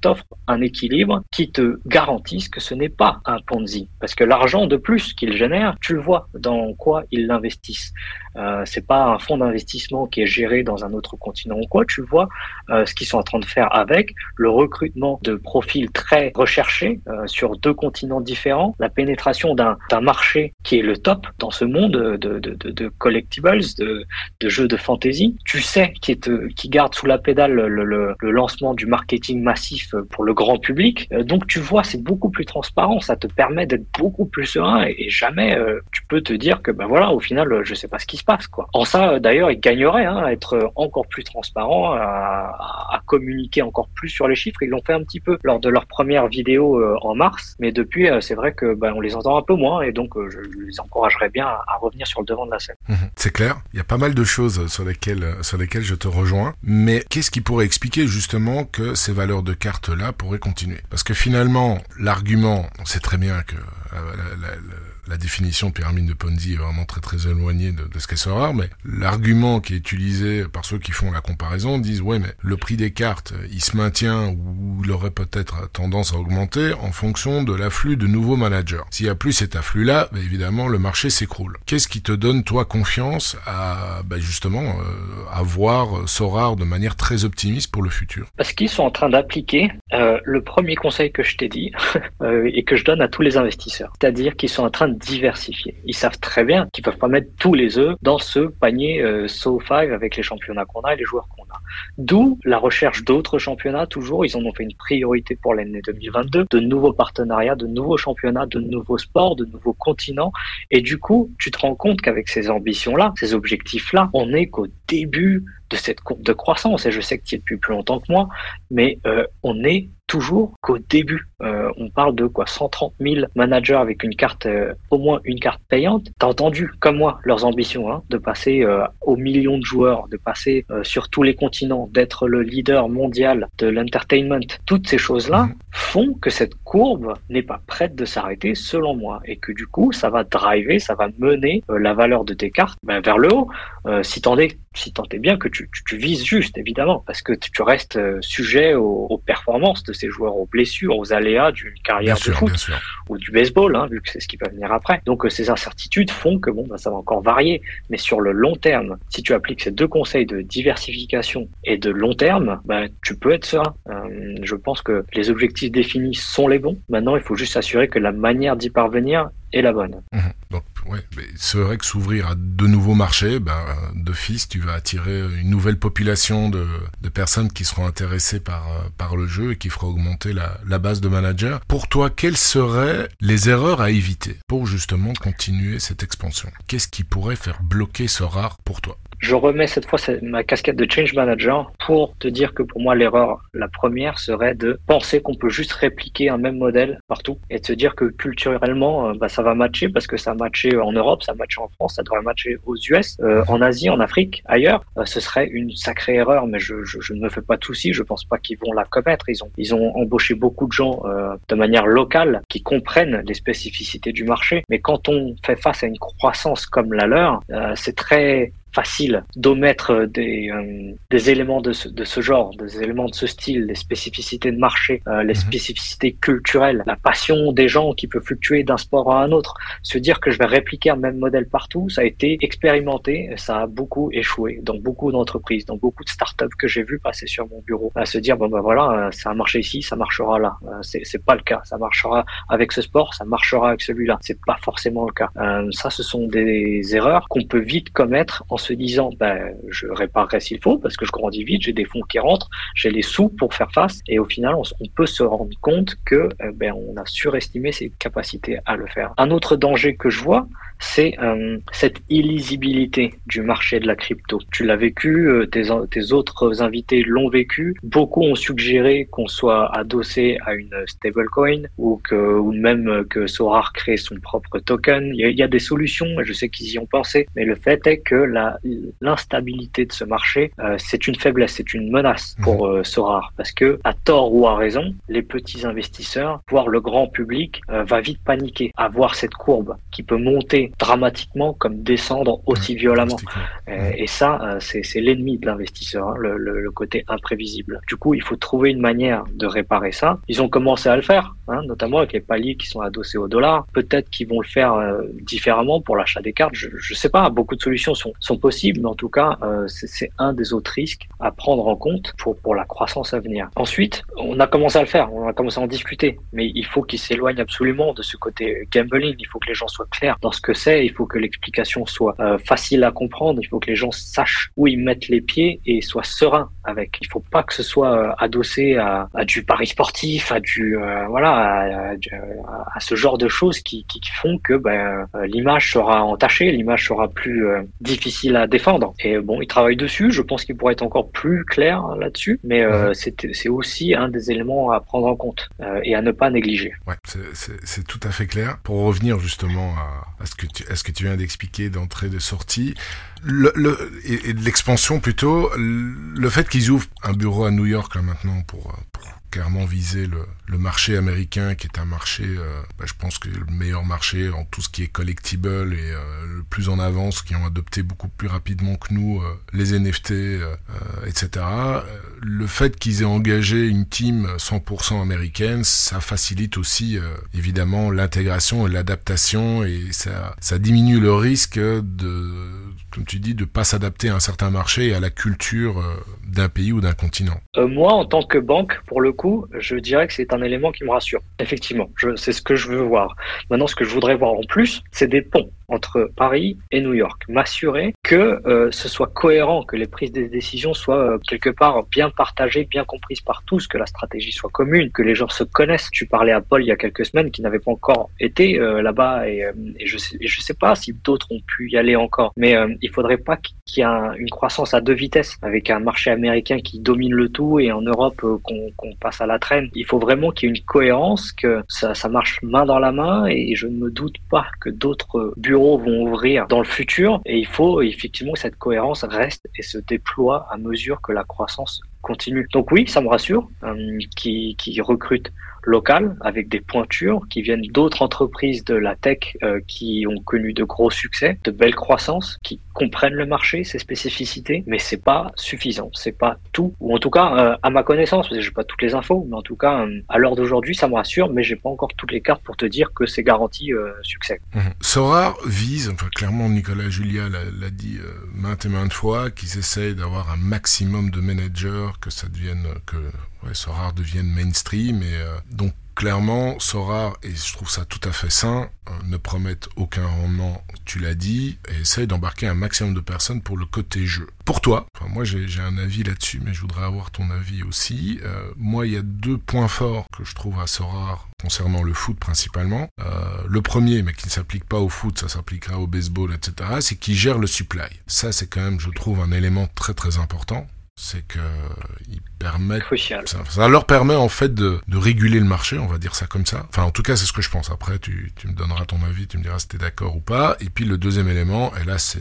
S3: t'offre un équilibre qui te garantisse que ce n'est pas un parce que l'argent de plus qu'ils génèrent, tu le vois dans quoi ils l'investissent. Euh, c'est pas un fonds d'investissement qui est géré dans un autre continent ou quoi. Tu vois euh, ce qu'ils sont en train de faire avec le recrutement de profils très recherchés euh, sur deux continents différents, la pénétration d'un marché qui est le top dans ce monde de, de, de, collectibles, de, de jeux de fantasy. Tu sais qui, est, qui garde sous la pédale le, le, le, lancement du marketing massif pour le grand public. Euh, donc tu vois, c'est beaucoup plus transparent. Ça te permet d'être beaucoup plus serein et, jamais euh, tu peux te dire que ben voilà, au final, je sais pas ce qui se passe quoi. En ça, d'ailleurs, ils gagneraient hein, à être encore plus transparents, à, à, communiquer encore plus sur les chiffres. Ils l'ont fait un petit peu lors de leur première vidéo euh, en mars, mais depuis, euh, c'est vrai que ben, on les entend un peu moins et donc je les encouragerais bien à, revenir sur le devant de la scène.
S2: Mhm. c'est clair. Il y a pas mal de choses sur lesquelles sur lesquelles je te rejoins, mais qu'est-ce qui pourrait expliquer justement que ces valeurs de carte là pourraient continuer? Parce que finalement, l'argument, on sait très bien que la, la définition de pyramide de Ponzi est vraiment très très éloignée de, ce qu'elle sera, mais l'argument qui est utilisé par ceux qui font la comparaison disent ouais mais le prix des cartes il se maintient ou il aurait peut-être tendance à augmenter en fonction de l'afflux de nouveaux managers. S'il y a plus cet afflux là, bah, évidemment le marché s'écroule. Qu'est-ce qui te donne toi confiance à bah, justement euh, à voir Sorar de manière très optimiste pour le futur?
S3: Parce qu'ils sont en train d'appliquer euh, le premier conseil que je t'ai dit euh, et que je donne à tous les investisseurs, c'est-à-dire qu'ils sont en train de diversifier. Ils savent très bien qu'ils peuvent pas mettre tous les œufs dans ce panier euh, So5 avec les championnats qu'on a et les joueurs qu'on a. D'où la recherche d'autres championnats, toujours. Ils en ont fait une priorité pour l'année 2022, de nouveaux partenariats, de nouveaux championnats, de nouveaux sports, de nouveaux continents. Et du coup, tu te rends compte qu'avec ces ambitions-là, ces objectifs-là, on n'est qu'au début de cette courbe de croissance. Et je sais que tu es depuis plus longtemps que moi, mais euh, on est toujours qu'au début. Euh, on parle de quoi 130 000 managers avec une carte, euh, au moins une carte payante. T'as entendu, comme moi, leurs ambitions, hein, de passer aux millions de joueurs, de passer sur tous les continents, d'être le leader mondial de l'entertainment. Toutes ces choses-là mhm. font que cette courbe n'est pas prête de s'arrêter, selon moi, et que du coup, ça va driver, ça va mener la valeur de tes cartes ben, vers le haut. si t'en es si tant est bien que tu, tu, vises juste, évidemment, parce que tu restes euh, sujet aux, performances de ces joueurs, aux blessures, aux aléas d'une carrière de foot ou du baseball, hein, vu que c'est ce qui va venir après. Donc euh, ces incertitudes font que bon, bah, ça va encore varier, mais sur le long terme, si tu appliques ces deux conseils de diversification et de long terme, bah, tu peux être serein. Euh, je pense que les objectifs définis sont les bons. Maintenant, il faut juste s'assurer que la manière d'y parvenir est la bonne.
S2: Mmh. Donc ouais, c'est vrai que s'ouvrir à de nouveaux marchés, ben, d'office, tu vas attirer une nouvelle population de, de personnes qui seront intéressées par, par le jeu et qui fera augmenter la, la base de managers. Pour toi, quelles seraient les erreurs à éviter pour justement continuer cette expansion? Qu'est-ce qui pourrait faire bloquer ce rare pour toi?
S3: Je remets cette fois ma casquette de change manager pour te dire que pour moi l'erreur la première serait de penser qu'on peut juste répliquer un même modèle partout et de se dire que culturellement euh, bah, ça va matcher parce que ça a matché en Europe, ça a matché en France, ça devrait matcher aux US, euh, en Asie, en Afrique, ailleurs. Euh, ce serait une sacrée erreur, mais je, je, je, ne me fais pas de soucis. Je pense pas qu'ils vont la commettre. Ils ont ils ont embauché beaucoup de gens de manière locale qui comprennent les spécificités du marché. Mais quand on fait face à une croissance comme la leur, c'est très facile d'omettre des, euh, des éléments de ce, de ce genre, des éléments de ce style, les spécificités de marché, euh, les mhm. spécificités culturelles, la passion des gens qui peut fluctuer d'un sport à un autre. Se dire que je vais répliquer un même modèle partout, ça a été expérimenté, ça a beaucoup échoué dans beaucoup d'entreprises, dans beaucoup de startups que j'ai vu passer sur mon bureau. À se dire bon ben voilà, ça a marché ici, ça marchera là. Euh, c'est c'est pas le cas. Ça marchera avec ce sport, ça marchera avec celui-là. C'est pas forcément le cas. ça, ce sont des erreurs qu'on peut vite commettre en se disant ben, je réparerai s'il faut parce que je grandis vite, j'ai des fonds qui rentrent, j'ai les sous pour faire face et au final on, peut se rendre compte que euh, ben, on a surestimé ses capacités à le faire. Un autre danger que je vois, c'est euh, cette illisibilité du marché de la crypto. Tu l'as vécu, euh, tes, tes, autres invités l'ont vécu. Beaucoup ont suggéré qu'on soit adossé à une stablecoin ou que ou même que Sorar crée son propre token. Il y a, des solutions, je sais qu'ils y ont pensé, mais le fait est que l'instabilité de ce marché, euh, c'est une faiblesse, c'est une menace pour mhm. Sorar parce que à tort ou à raison, les petits investisseurs, voire le grand public, va vite paniquer à voir cette courbe qui peut monter dramatiquement comme descendre aussi violemment. Euh, et ça, euh, c'est l'ennemi de l'investisseur, hein, le, le, côté imprévisible. Du coup, il faut trouver une manière de réparer ça. Ils ont commencé à le faire, hein, notamment avec les paliers qui sont adossés au dollar. Peut-être qu'ils vont le faire euh, différemment pour l'achat des cartes. Je, je sais pas. Beaucoup de solutions sont, sont possibles, mais en tout cas, c'est un des autres risques à prendre en compte pour pour la croissance à venir. Ensuite, on a commencé à le faire, on a commencé à en discuter, mais il faut qu'ils s'éloignent absolument de ce côté gambling. Il faut que les gens soient clairs dans ce que c'est, il faut que l'explication soit euh, facile à comprendre, il faut que les gens sachent où ils mettent les pieds et soient sereins avec. Il faut pas que ce soit euh, adossé à, à, du pari sportif, à du euh, voilà, à, ce genre de choses qui, qui, font que ben, l'image sera entachée, l'image sera plus difficile à défendre. Et bon, ils travaillent dessus. Je pense qu'ils pourraient être encore plus clairs là-dessus, mais c'est aussi un des éléments à prendre en compte et à ne pas négliger.
S2: Ouais, c'est tout à fait clair. Pour revenir justement à, à ce que est ce que tu viens d'expliquer d'entrée de sortie et, de l'expansion plutôt le fait qu'ils ouvrent un bureau à New York là maintenant pour clairement viser le, le, marché américain qui est un marché, euh, bah, je pense que le meilleur marché en tout ce qui est collectible et euh, le plus en avance, qui ont adopté beaucoup plus rapidement que nous euh, les NFT, etc. Le fait qu'ils aient engagé une team 100% américaine, ça facilite aussi évidemment l'intégration et l'adaptation et ça, ça diminue le risque de, comme tu dis, de pas s'adapter à un certain marché et à la culture d'un pays ou d'un continent.
S3: moi, en tant que banque, pour le coup, je dirais que c'est un élément qui me rassure. Effectivement, c'est ce que je veux voir. Maintenant, ce que je voudrais voir en plus, c'est des ponts entre Paris et New York. M'assurer que euh, ce soit cohérent, que les prises de décisions soient euh, quelque part bien partagées, bien comprises par tous, que la stratégie soit commune, que les gens se connaissent. Tu parlais à Paul il y a quelques semaines qui n'avait pas encore été euh, là-bas et, et, je sais, je sais pas si d'autres ont pu y aller encore. Mais il faudrait pas qu'il y ait une croissance à deux vitesses avec un marché américain qui domine le tout et en Europe qu'on passe à la traîne. Il faut vraiment qu'il y ait une cohérence, que ça, ça marche main dans la main et je ne me doute pas que d'autres bureaux vont ouvrir dans le futur et il faut effectivement que cette cohérence reste et se déploie à mesure que la croissance continue. Donc oui, ça me rassure, euh, qui, qui recrute local avec des pointures qui viennent d'autres entreprises de la tech euh, qui ont connu de gros succès, de belles croissances, qui comprennent le marché, ses spécificités, mais c'est pas suffisant, c'est pas tout, ou en tout cas euh, à ma connaissance, parce que j'ai pas toutes les infos, mais en tout cas euh, à l'heure d'aujourd'hui ça me rassure, mais j'ai pas encore toutes les cartes pour te dire que c'est garanti succès.
S2: Mmh. Sora vise, enfin clairement Nicolas Julia l'a dit maintes et maintes fois, qu'ils essayent d'avoir un maximum de managers, que ça devienne que ouais, Sora devienne mainstream et donc clairement, Sora, et je trouve ça tout à fait sain, euh, ne promettent aucun rendement, tu l'as dit, et essaye d'embarquer un maximum de personnes pour le côté jeu. Pour toi, enfin, moi j'ai un avis là-dessus, mais je voudrais avoir ton avis aussi. Euh, moi, il y a deux points forts que je trouve à Sora concernant le foot principalement. Euh, le premier, mais qui ne s'applique pas au foot, ça s'appliquera au baseball, etc., c'est qu'il gère le supply. Ça, c'est quand même, je trouve, un élément très très important c'est que ils permettent ça, leur permet en fait de, réguler le marché on va dire ça comme ça. Enfin en tout cas c'est ce que je pense. Après tu, me donneras ton avis tu me diras si t'es d'accord ou pas. Et puis le deuxième élément et là c'est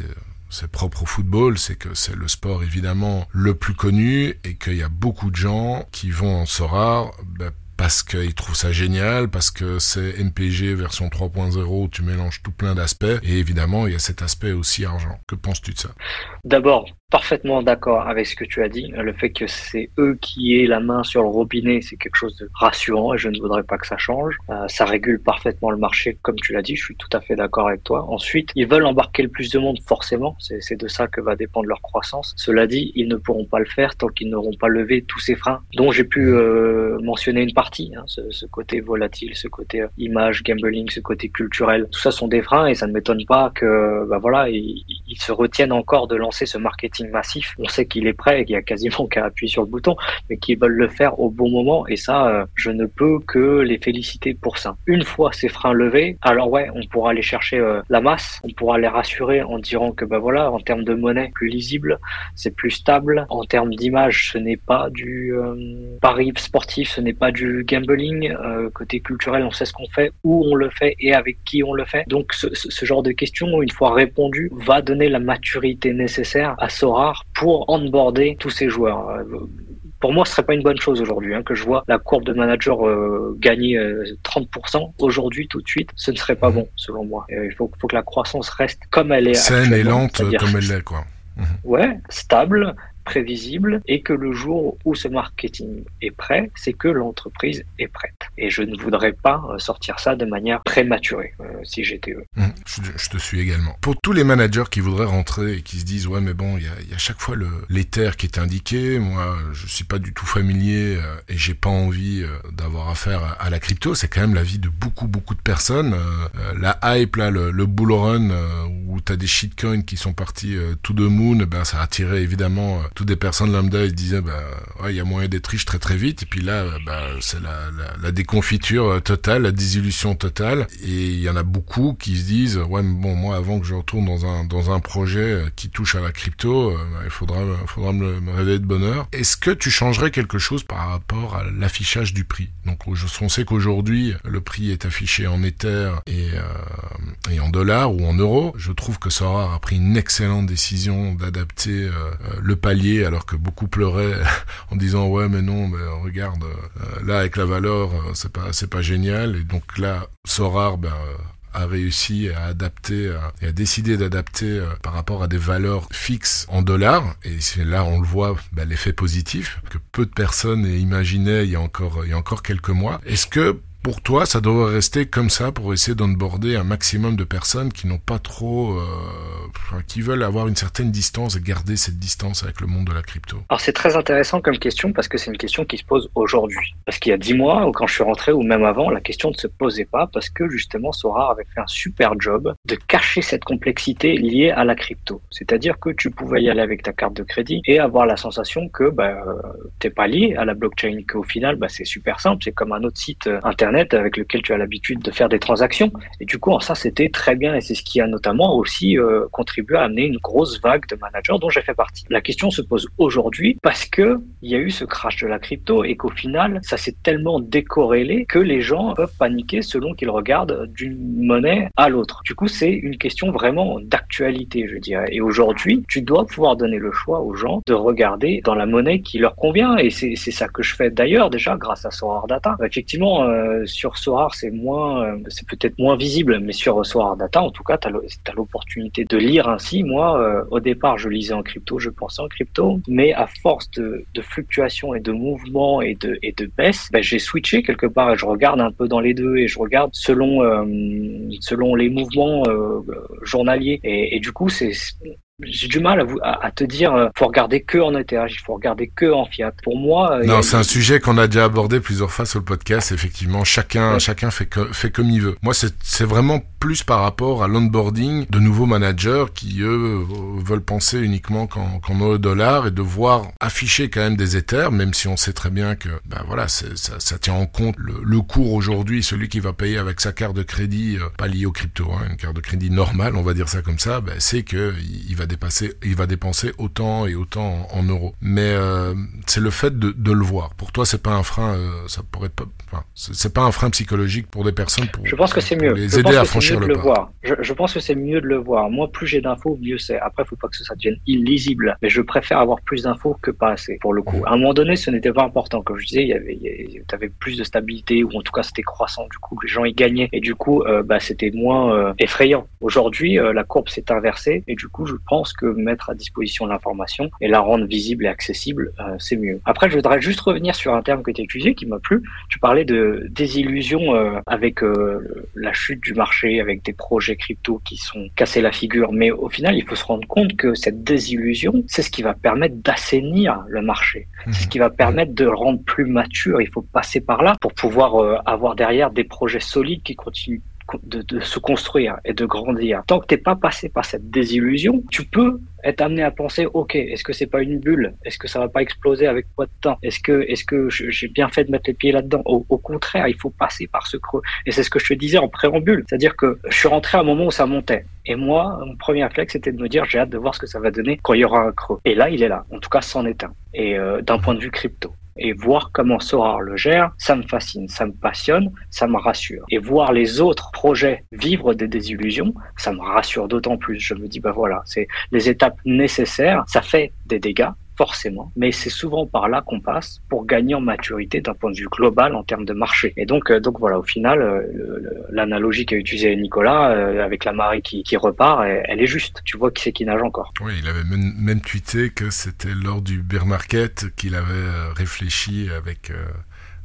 S2: c'est propre au football, c'est que c'est le sport évidemment le plus connu et qu'il y a beaucoup de gens qui vont en Sorare bah, parce qu'ils trouvent ça génial, parce que c'est MPG version 3.0, tu mélanges tout plein d'aspects, et évidemment, il y a cet aspect aussi argent. Que penses-tu de ça?
S3: D'abord, parfaitement d'accord avec ce que tu as dit. Le fait que c'est eux qui aient la main sur le robinet, c'est quelque chose de rassurant et je ne voudrais pas que ça change. Euh, ça régule parfaitement le marché, comme tu l'as dit. Je suis tout à fait d'accord avec toi. Ensuite, ils veulent embarquer le plus de monde, forcément. C'est de ça que va dépendre leur croissance. Cela dit, ils ne pourront pas le faire tant qu'ils n'auront pas levé tous ces freins dont j'ai pu euh, mentionner une partie. Hein, ce, côté volatile, ce côté euh, image, gambling, ce côté culturel. Tout ça sont des freins et ça ne m'étonne pas que, bah voilà, ils, se retiennent encore de lancer ce marketing massif. On sait qu'il est prêt et qu'il y a quasiment qu'à appuyer sur le bouton, mais qu'ils veulent le faire au bon moment. Et ça, euh, je ne peux que les féliciter pour ça. Une fois ces freins levés, alors ouais, on pourra aller chercher euh, la masse, on pourra les rassurer en disant que bah voilà, en termes de monnaie, plus lisible, c'est plus stable. En termes d'image, ce n'est pas du pari sportif, ce n'est pas du gambling. côté culturel, on sait ce qu'on fait, où on le fait et avec qui on le fait. Donc ce, ce genre de questions, une fois répondues, va donner la maturité nécessaire à ce rare pour onboarder tous ces joueurs. Euh, pour moi, ce serait pas une bonne chose aujourd'hui hein, que je vois la courbe de manager euh, gagner 30% euh, aujourd'hui tout de suite. Ce ne serait pas mhm. bon selon moi. il faut, faut, que la croissance reste comme elle est.
S2: Saine et lente comme elle l'est, quoi.
S3: Ouais, stable, prévisible et que le jour où ce marketing est prêt, c'est que l'entreprise est prête. Et je ne voudrais pas euh, sortir ça de manière prématurée euh, si j'étais eux.
S2: Mmh, je, te suis également. Pour tous les managers qui voudraient rentrer et qui se disent ouais mais bon il y a, chaque fois l'éther qui est indiqué, moi je suis pas du tout familier euh, et j'ai pas envie d'avoir affaire à, la crypto, c'est quand même la vie de beaucoup beaucoup de personnes. la hype là, le, le bull run où tu as des shitcoins qui sont partis tout de moon, ben ça a attiré évidemment toutes des personnes lambda ils disaient bah il y a moyen d'être riche très très vite. Et puis là bah c'est la, la, la, déconfiture euh, totale la désillusion totale. Et il y en a beaucoup qui se disent ouais mais bon moi avant que je retourne dans un dans un projet euh, qui touche à la crypto euh, bah, il faudra faudra me, me réveiller de bonheur est-ce que tu changerais quelque chose par rapport à l'affichage du prix? Donc on sait qu'aujourd'hui le prix est affiché en ether et, et en dollars ou en euros. Je trouve que Sora a pris une excellente décision d'adapter le palier alors que beaucoup pleuraient en disant ouais mais non mais regarde euh, là avec la valeur euh, c'est pas c'est pas génial. Et donc là Sorar ben, a réussi à adapter et à décider d'adapter euh, par rapport à des valeurs fixes en dollars. Et là on le voit ben, l'effet positif que peu de personnes imaginaient il y a encore il y a encore quelques mois. Est-ce que pour toi, ça devrait rester comme ça pour essayer d'onboarder un maximum de personnes qui n'ont pas trop, euh, qui veulent avoir une certaine distance et garder cette distance avec le monde de la crypto.
S3: Alors c'est très intéressant comme question parce que c'est une question qui se pose aujourd'hui. Parce qu'il y a dix mois ou quand je suis rentré ou même avant, la question ne se posait pas parce que justement Sora avait fait un super job de cacher cette complexité liée à la crypto. C'est-à-dire que tu pouvais y aller avec ta carte de crédit et avoir la sensation que bah, t'es pas lié à la blockchain, qu'au final bah, c'est super simple, c'est comme un autre site euh, avec lequel tu as l'habitude de faire des transactions. Et du coup, ça, c'était très bien et c'est ce qui a notamment aussi euh, contribué à amener une grosse vague de managers dont j'ai fait partie. La question se pose aujourd'hui parce que il y a eu ce crash de la crypto et qu'au final, ça s'est tellement décorrélé que les gens peuvent paniquer selon qu'ils regardent d'une monnaie à l'autre. Du coup, c'est une question vraiment d'actualité, je dirais. Et aujourd'hui, tu dois pouvoir donner le choix aux gens de regarder dans la monnaie qui leur convient. Et c'est ça que je fais d'ailleurs déjà grâce à Sorar Data. Effectivement, euh, sur Sorar, c'est moins, euh, c'est peut-être moins visible, mais sur Sorar Data, en tout cas, tu as l'opportunité de lire ainsi. Moi, euh, au départ, je lisais en crypto, je pensais en crypto, mais à force de, fluctuations et de mouvements et de, et baisse, ben, j'ai switché quelque part et je regarde un peu dans les deux et je regarde selon, euh, les mouvements journaliers. Et, du coup, c'est j'ai du mal à, vous, à, te dire, euh, faut regarder que en ETH, il faut regarder que en fiat. Pour moi,
S2: euh, non, c'est un sujet qu'on a déjà abordé plusieurs fois sur le podcast. Effectivement, chacun, chacun fait, fait comme il veut. Moi, c'est vraiment plus par rapport à l'onboarding de nouveaux managers qui eux veulent penser uniquement qu'en qu euro dollar et de voir afficher quand même des Ethers, même si on sait très bien que ben voilà, ça, ça, tient en compte le, cours aujourd'hui, celui qui va payer avec sa carte de crédit, euh, pas lié au crypto, hein, une carte de crédit normale, on va dire ça comme ça, ben, c'est que il va dépasser, il va dépenser autant et autant en, euros. Mais euh, c'est le fait de, de, le voir. Pour toi, c'est pas un frein, euh, ça pourrait pas, enfin, c'est pas un frein psychologique pour des personnes pour.
S3: Je pense que c'est mieux. Les aider à franchir le, pas. Voir. Je, je, pense que c'est mieux de le voir. Moi, plus j'ai d'infos, mieux c'est. Après, faut pas que ça devienne illisible. Mais je préfère avoir plus d'infos que pas assez, pour le coup. À un moment donné, ce n'était pas important. Comme je disais, il y avait, tu avais plus de stabilité, ou en tout cas, c'était croissant. Du coup, les gens y gagnaient. Et du coup, euh, bah, c'était moins effrayant. Aujourd'hui, la courbe s'est inversée. Et du coup, je pense que mettre à disposition l'information et la rendre visible et accessible, c'est mieux. Après, je voudrais juste revenir sur un terme que tu as utilisé qui m'a plu. Tu parlais de désillusion avec la chute du marché, avec des projets crypto qui sont cassés la figure. Mais au final, il faut se rendre compte que cette désillusion, c'est ce qui va permettre d'assainir le marché. C'est ce qui va permettre de le rendre plus mature. Il faut passer par là pour pouvoir euh, avoir derrière des projets solides qui continuent de, se construire et de grandir. Tant que t'es pas passé par cette désillusion, tu peux être amené à penser, ok, est-ce que c'est pas une bulle? Est-ce que ça va pas exploser avec quoi de temps? Est-ce que, est-ce que j'ai bien fait de mettre les pieds là-dedans? Au, au, contraire, il faut passer par ce creux. Et c'est ce que je te disais en préambule, c'est-à-dire que je suis rentré à un moment où ça montait. Et moi, mon premier réflexe, c'était de me dire, j'ai hâte de voir ce que ça va donner quand il y aura un creux. Et là, il est là. En tout cas, c'en est un. Et euh, d'un point de vue crypto et voir comment Sorar le gère, ça me fascine, ça me passionne, ça me rassure. Et voir les autres projets vivre des désillusions, ça me rassure d'autant plus. Je me dis, bah voilà, c'est les étapes nécessaires, ça fait des dégâts, forcément, mais c'est souvent par là qu'on passe pour gagner en maturité d'un point de vue global en termes de marché. Et donc, euh, donc voilà, au final, euh, l'analogie qu'a utilisée Nicolas euh, avec la marée qui, repart, elle, est juste. Tu vois qui c'est qui nage encore.
S2: Oui, il avait même, tweeté que c'était lors du bear market qu'il avait réfléchi avec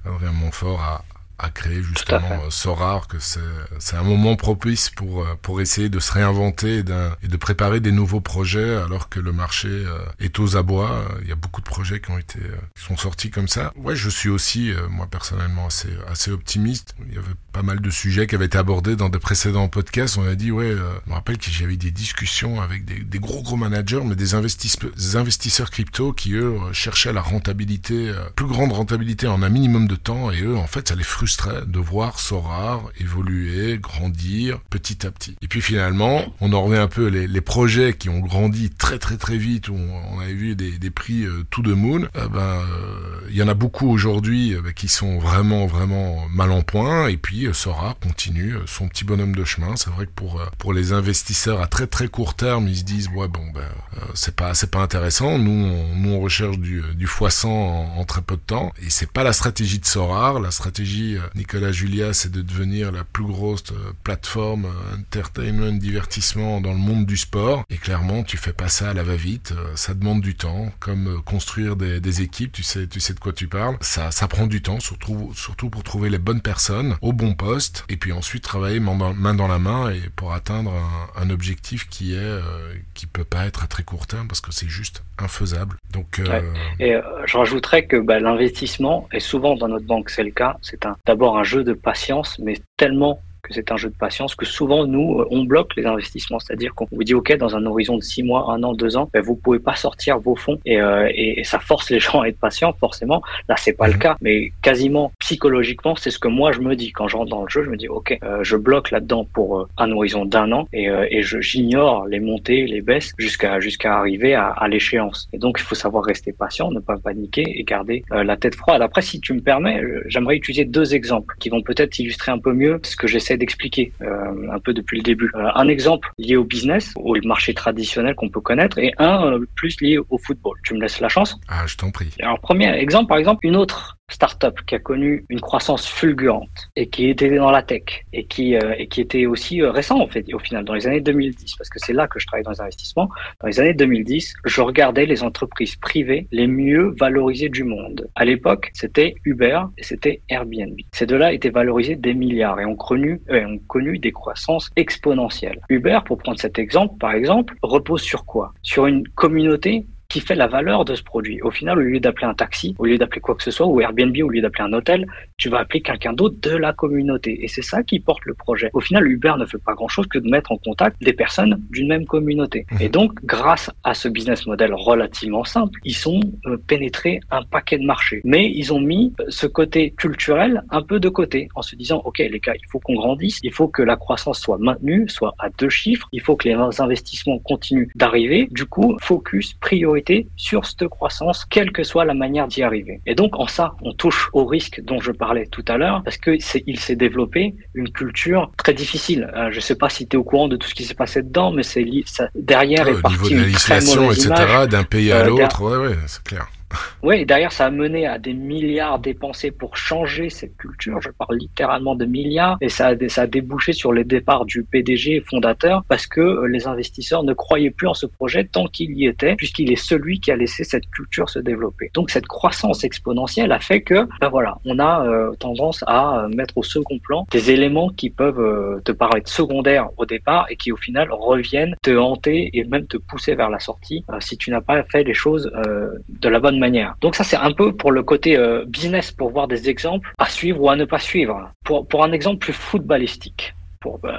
S2: Adrien Montfort à, a créé justement euh, Sorar, que c'est un moment propice pour euh, pour essayer de se réinventer et, de préparer des nouveaux projets alors que le marché euh, est aux abois. Il y a beaucoup de projets qui ont été qui sont sortis comme ça. Ouais, je suis aussi moi personnellement assez assez optimiste. Il y avait pas mal de sujets qui avaient été abordés dans des précédents podcasts. On a dit ouais, je me rappelle que j'avais des discussions avec des, des, gros gros managers, mais des investisseurs des investisseurs crypto qui eux cherchaient la rentabilité, plus grande rentabilité en un minimum de temps et eux en fait ça les frustrait de voir Sorar évoluer, grandir petit à petit. Et puis finalement, on en revient un peu les, les projets qui ont grandi très très très vite, où on, avait vu des, des prix euh, tout de moon. Euh, ben, euh, il y en a beaucoup aujourd'hui euh, ben, qui sont vraiment vraiment mal en point. Et puis Sorar continue son petit bonhomme de chemin. C'est vrai que pour pour les investisseurs à très très court terme, ils se disent ouais bon ben c'est pas c'est pas intéressant. Nous on, nous on recherche du du x100 en, en, très peu de temps. Et c'est pas la stratégie de Sorar. La stratégie Nicolas Julia, c'est de devenir la plus grosse euh, plateforme euh, entertainment, divertissement dans le monde du sport. Et clairement, tu fais pas ça à la va-vite. Euh, ça demande du temps, comme construire des, des, équipes. Tu sais, tu sais de quoi tu parles. Ça, ça prend du temps, surtout, surtout pour trouver les bonnes personnes au bon poste. Et puis ensuite travailler main dans, la main et pour atteindre un, un objectif qui est, qui peut pas être à très court terme parce que c'est juste infaisable. Donc,
S3: Et je rajouterais que bah, l'investissement, et souvent dans notre banque c'est le cas, c'est un d'abord un jeu de patience, mais tellement que c'est un jeu de patience, que souvent nous euh, on bloque les investissements, c'est-à-dire qu'on vous dit ok dans un horizon de six mois, un an, deux ans, ben, vous pouvez pas sortir vos fonds et, euh, et, ça force les gens à être patients forcément. Là c'est pas le mhm. cas, mais quasiment psychologiquement c'est ce que moi je me dis quand je rentre dans le jeu, je me dis ok euh, je bloque là-dedans pour un horizon d'un an et, et j'ignore les montées, les baisses jusqu'à jusqu'à arriver à, à l'échéance. Et donc il faut savoir rester patient, ne pas paniquer et garder la tête froide. Après si tu me permets, j'aimerais utiliser deux exemples qui vont peut-être illustrer un peu mieux ce que j'essaie d'expliquer euh, un peu depuis le début. Euh, un exemple lié au business, au marché traditionnel qu'on peut connaître, et un euh, plus lié au football. Tu me laisses la chance
S2: Ah, je t'en prie.
S3: Alors, premier exemple, par exemple, une autre startup qui a connu une croissance fulgurante et qui était dans la tech et qui, euh, était aussi euh, récent au final dans les années 2010 parce que c'est là que je travaille dans les investissements. Dans les années 2010, je regardais les entreprises privées les mieux valorisées du monde. À l'époque, c'était Uber et c'était Airbnb. Ces deux-là étaient valorisés des milliards et ont connu, euh, ont connu des croissances exponentielles. Uber, pour prendre cet exemple, par exemple, repose sur quoi? Sur une communauté qui fait la valeur de ce produit. Au final, au lieu d'appeler un taxi, au lieu d'appeler quoi que ce soit, ou Airbnb, au lieu d'appeler un hôtel, tu vas appeler quelqu'un d'autre de la communauté. Et c'est ça qui porte le projet. Au final, Uber ne fait pas grand-chose que de mettre en contact des personnes d'une même communauté. Mhm. Et donc, grâce à ce business model relativement simple, ils sont euh, pénétrés un paquet de marchés. Mais ils ont mis euh, ce côté culturel un peu de côté, en se disant, OK, les gars, il faut qu'on grandisse, il faut que la croissance soit maintenue, soit à deux chiffres, il faut que les investissements continuent d'arriver. Du coup, focus, priorité sur cette croissance, quelle que soit la manière d'y arriver. Et donc, en ça, on touche au risque dont je parlais tout à l'heure, parce que c'est, il s'est développé une culture très difficile. Euh, je sais pas si tu es au courant de tout ce qui s'est passé dedans, mais c'est ça, derrière est parti
S2: une très mauvaise etc., d'un pays à euh, l'autre, ouais, ouais, c'est clair.
S3: Oui, derrière, ça a mené à des milliards dépensés pour changer cette culture. Je parle littéralement de milliards. Et ça a, ça a débouché sur les départs du PDG fondateur parce que euh, les investisseurs ne croyaient plus en ce projet tant qu'il y était, puisqu'il est celui qui a laissé cette culture se développer. Donc, cette croissance exponentielle a fait que, ben voilà, on a euh, tendance à euh, mettre au second plan des éléments qui peuvent te paraître secondaires au départ et qui, au final, reviennent te hanter et même te pousser vers la sortie si tu n'as pas fait les choses de la bonne manière donc ça, c'est un peu pour le côté euh, business, pour voir des exemples à suivre ou à ne pas suivre. Pour, pour un exemple plus footballistique. Pour, euh,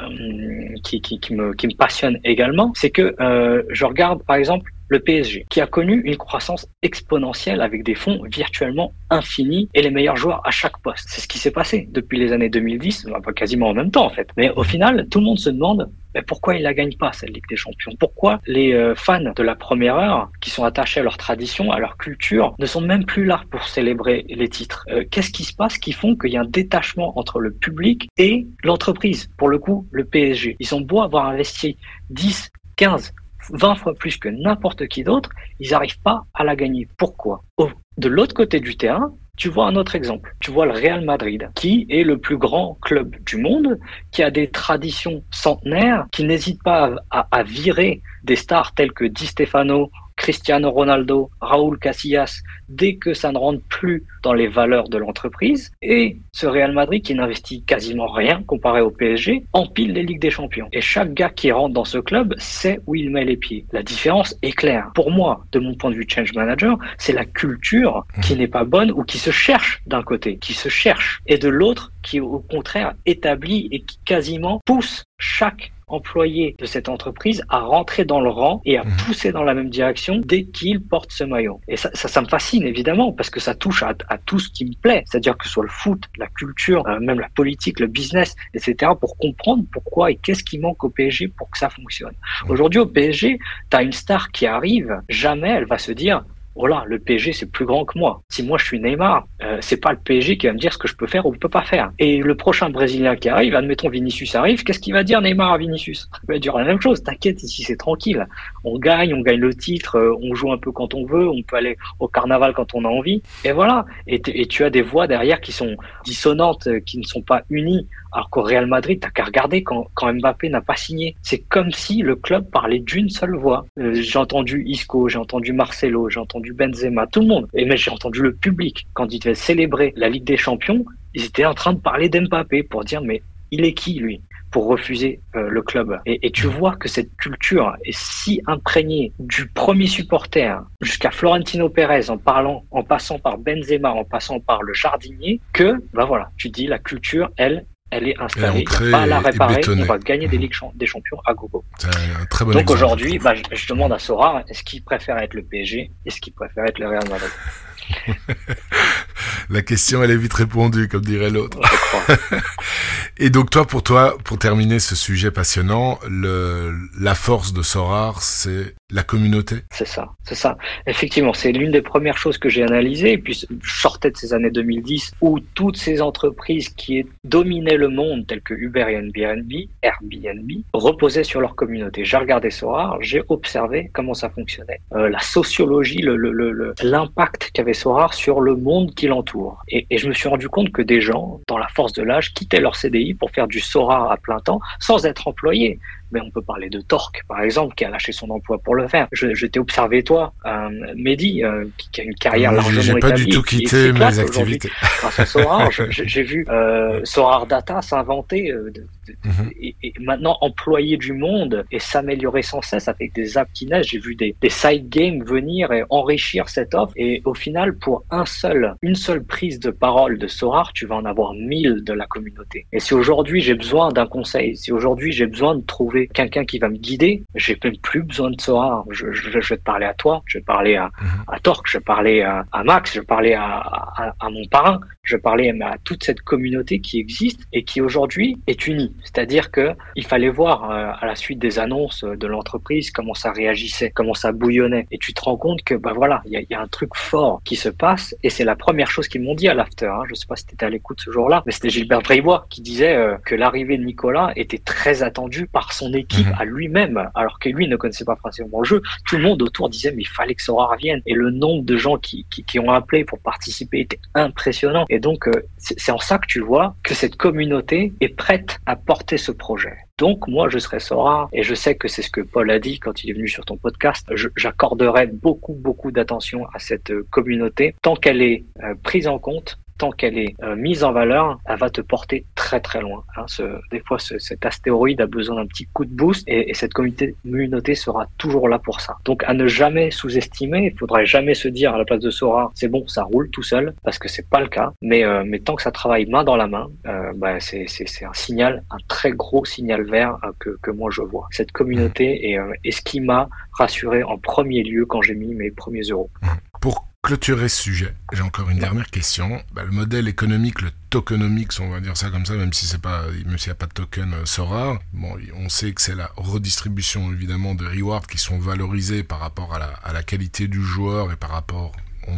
S3: qui, qui, me, qui me passionne également, c'est que euh, je regarde par exemple le PSG, qui a connu une croissance exponentielle avec des fonds virtuellement infinis et les meilleurs joueurs à chaque poste. C'est ce qui s'est passé depuis les années 2010, pas quasiment en même temps en fait. Mais au final, tout le monde se demande mais pourquoi ils la gagnent pas cette Ligue des Champions? Pourquoi les euh, fans de la première heure, qui sont attachés à leur tradition, à leur culture, ne sont même plus là pour célébrer les titres? Euh, Qu'est-ce qui se passe qui font qu'il y a un détachement entre le public et l'entreprise? Pour le coup, le PSG. Ils ont beau avoir investi 10, 15, 20 fois plus que n'importe qui d'autre, ils n'arrivent pas à la gagner. Pourquoi? De l'autre côté du terrain, tu vois un autre exemple. Tu vois le Real Madrid, qui est le plus grand club du monde, qui a des traditions centenaires, qui n'hésite pas à, à, virer des stars telles que Di Stefano Cristiano Ronaldo, Raúl Casillas, dès que ça ne rentre plus dans les valeurs de l'entreprise. Et ce Real Madrid qui n'investit quasiment rien comparé au PSG, empile les Ligues des Champions. Et chaque gars qui rentre dans ce club sait où il met les pieds. La différence est claire. Pour moi, de mon point de vue change manager, c'est la culture qui n'est pas bonne ou qui se cherche d'un côté, qui se cherche, et de l'autre qui au contraire établit et qui quasiment pousse chaque employé de cette entreprise à rentrer dans le rang et à mhm. pousser dans la même direction dès qu'il porte ce maillot. Et ça, ça, me fascine évidemment parce que ça touche à, tout ce qui me plaît, c'est-à-dire que ce soit le foot, la culture, euh, même la politique, le business, etc., pour comprendre pourquoi et qu'est-ce qui manque au PSG pour que ça fonctionne. Aujourd'hui, au PSG, tu as une star qui arrive, jamais elle va se dire voilà, le PSG c'est plus grand que moi. Si moi je suis Neymar, euh, c'est pas le PSG qui va me dire ce que je peux faire ou je peux pas faire. Et le prochain Brésilien qui arrive, admettons Vinicius arrive, qu'est-ce qu'il va dire Neymar à Vinicius Il va dire la même chose. T'inquiète, ici c'est tranquille. On gagne, on gagne le titre, euh, on joue un peu quand on veut, on peut aller au carnaval quand on a envie. Et voilà. Et, et tu as des voix derrière qui sont dissonantes, euh, qui ne sont pas unies alors qu'au Real Madrid, t'as qu'à regarder quand, quand Mbappé n'a pas signé. C'est comme si le club parlait d'une seule voix. Euh, j'ai entendu Isco, j'ai entendu Marcelo, j'ai entendu Benzema, tout le monde. Et mais j'ai entendu le public. Quand ils devaient célébrer la Ligue des Champions, ils étaient en train de parler d'Mbappé pour dire mais il est qui lui pour refuser euh, le club? Et, et, tu vois que cette culture est si imprégnée du premier supporter jusqu'à Florentino Pérez en parlant, en passant par Benzema, en passant par le jardinier, que, ben voilà, tu dis la culture, elle, elle est installée, il pas à la réparer, on va gagner des, Ligues des Champions à gogo. Donc aujourd'hui, bah, je, demande à Sora, est-ce qu'il préfère être le PSG, est-ce qu'il préfère être le Real Madrid?
S2: La question, elle est vite répondue, comme dirait l'autre. Et donc toi, pour toi, pour terminer ce sujet passionnant, le, la force de Sorar, c'est la communauté?
S3: C'est ça, c'est ça. Effectivement, c'est l'une des premières choses que j'ai analysées. Et puis, je sortais de ces années 2010 où toutes ces entreprises qui dominaient le monde, telles que Uber et Airbnb, Airbnb reposaient sur leur communauté. J'ai regardé Sorar, j'ai observé comment ça fonctionnait. Euh, la sociologie, l'impact le, le, qu'avait Sora sur le monde qui l'entoure. Et, et, je me suis rendu compte que des gens, dans la force de l'âge, quittaient leur CDI pour faire du Sora à plein temps sans être employés mais on peut parler de Torque, par exemple, qui a lâché son emploi pour le faire. Je, je t'ai observé, toi, euh, Mehdi, euh, qui, a une carrière
S2: ouais,
S3: largement
S2: J'ai pas du tout quitté mes activités.
S3: Grâce à Sorar, j'ai vu euh, Sorar Data s'inventer -hmm. et, et, maintenant employer du monde et s'améliorer sans cesse avec des apps qui naissent. J'ai vu des, des side games venir et enrichir cette offre. Et au final, pour un seul, une seule prise de parole de Sorar, tu vas en avoir mille de la communauté. Et si aujourd'hui j'ai besoin d'un conseil, si aujourd'hui j'ai besoin de trouver quelqu'un qui va me guider, j'ai même plus besoin de Sora. Je, je, je, vais te parler à toi, je vais parler à, -hmm. à Torque, je vais parler à, à Max, je vais parler à, à, à, mon parrain, je parler à toute cette communauté qui existe et qui aujourd'hui est unie. C'est-à-dire que il fallait voir euh, à la suite des annonces de l'entreprise comment ça réagissait, comment ça bouillonnait. Et tu te rends compte que bah voilà, il y a, y a, un truc fort qui se passe et c'est la première chose qu'ils m'ont dit à l'after. Hein. Je sais pas si tu étais à l'écoute ce jour-là, mais c'était Gilbert Bribois qui disait euh, que l'arrivée de Nicolas était très attendue par son équipe mmh. à lui-même, alors que lui ne connaissait pas forcément le jeu. Tout le monde autour disait mais il fallait que Sora revienne. Et le nombre de gens qui, qui, qui ont appelé pour participer était impressionnant. Et donc euh, c'est en ça que tu vois que cette communauté est prête à porter ce projet. Donc moi je serai Sora et je sais que c'est ce que Paul a dit quand il est venu sur ton podcast. J'accorderai beaucoup beaucoup d'attention à cette communauté tant qu'elle est euh, prise en compte tant qu'elle est euh, mise en valeur, elle va te porter très très loin. Hein. Ce, des fois, ce, cet astéroïde a besoin d'un petit coup de boost et, et, cette communauté, sera toujours là pour ça. Donc à ne jamais sous-estimer, il faudrait jamais se dire à la place de Sora, c'est bon, ça roule tout seul, parce que c'est pas le cas. Mais, euh, mais tant que ça travaille main dans la main, euh, bah, c'est un signal, un très gros signal vert euh, que, que moi je vois. Cette communauté est, euh, est ce qui m'a rassuré en premier lieu quand j'ai mis mes premiers euros.
S2: Clôturer ce sujet, j'ai encore une dernière question. Bah, le modèle économique, le tokenomics, on va dire ça comme ça, même si c'est pas, même s'il n'y a pas de token euh, on sait que c'est la redistribution évidemment de rewards qui sont valorisés par rapport à la, qualité du joueur et par rapport on,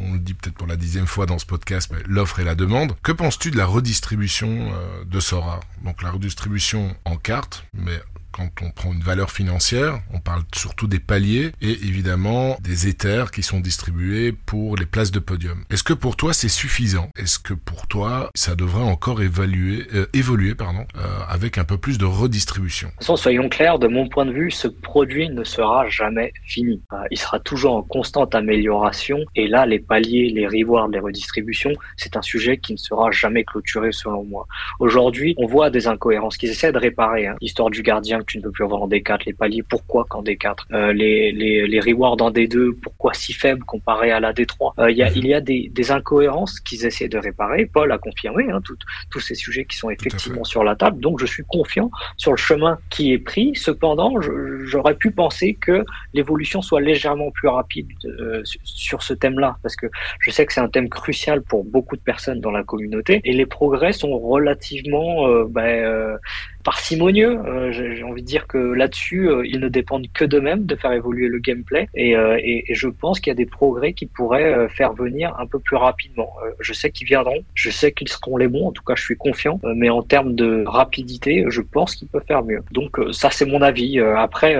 S2: on, le dit peut-être pour la dixième fois dans ce podcast, mais l'offre et la demande. Que penses-tu de la redistribution euh, de Sora Donc la redistribution en cartes, mais quand on prend une valeur financière, on parle surtout des paliers et évidemment des éthers qui sont distribués pour les places de podium. Est-ce que pour toi c'est suffisant? Est-ce que pour toi ça devrait encore évaluer, euh, évoluer pardon, euh, avec un peu plus de redistribution?
S3: De toute façon, soyons clairs, de mon point de vue, ce produit ne sera jamais fini. Euh, il sera toujours en constante amélioration et là, les paliers, les rewards, les redistributions, c'est un sujet qui ne sera jamais clôturé selon moi. Aujourd'hui, on voit des incohérences qu'ils essaient de réparer. Hein. L'histoire du gardien tu ne peux plus avoir en D4, les paliers, pourquoi qu'en D4 euh, les, les, les rewards en D2, pourquoi si faibles comparé à la D3 euh, y a, Il y a des, des incohérences qu'ils essaient de réparer. Paul a confirmé hein, tout, tous ces sujets qui sont effectivement sur la table, donc je suis confiant sur le chemin qui est pris. Cependant, j'aurais pu penser que l'évolution soit légèrement plus rapide euh, sur ce thème-là, parce que je sais que c'est un thème crucial pour beaucoup de personnes dans la communauté, et les progrès sont relativement euh, ben, euh, parcimonieux. Euh, J'ai envie de dire que là-dessus, euh, ils ne dépendent que d'eux-mêmes de faire évoluer le gameplay. Et, euh, et, je pense qu'il y a des progrès qui pourraient faire venir un peu plus rapidement. Je sais qu'ils viendront, je sais qu'ils seront les bons. En tout cas, je suis confiant. Mais en termes de rapidité, je pense qu'ils peuvent faire mieux. Donc ça, c'est mon avis. après.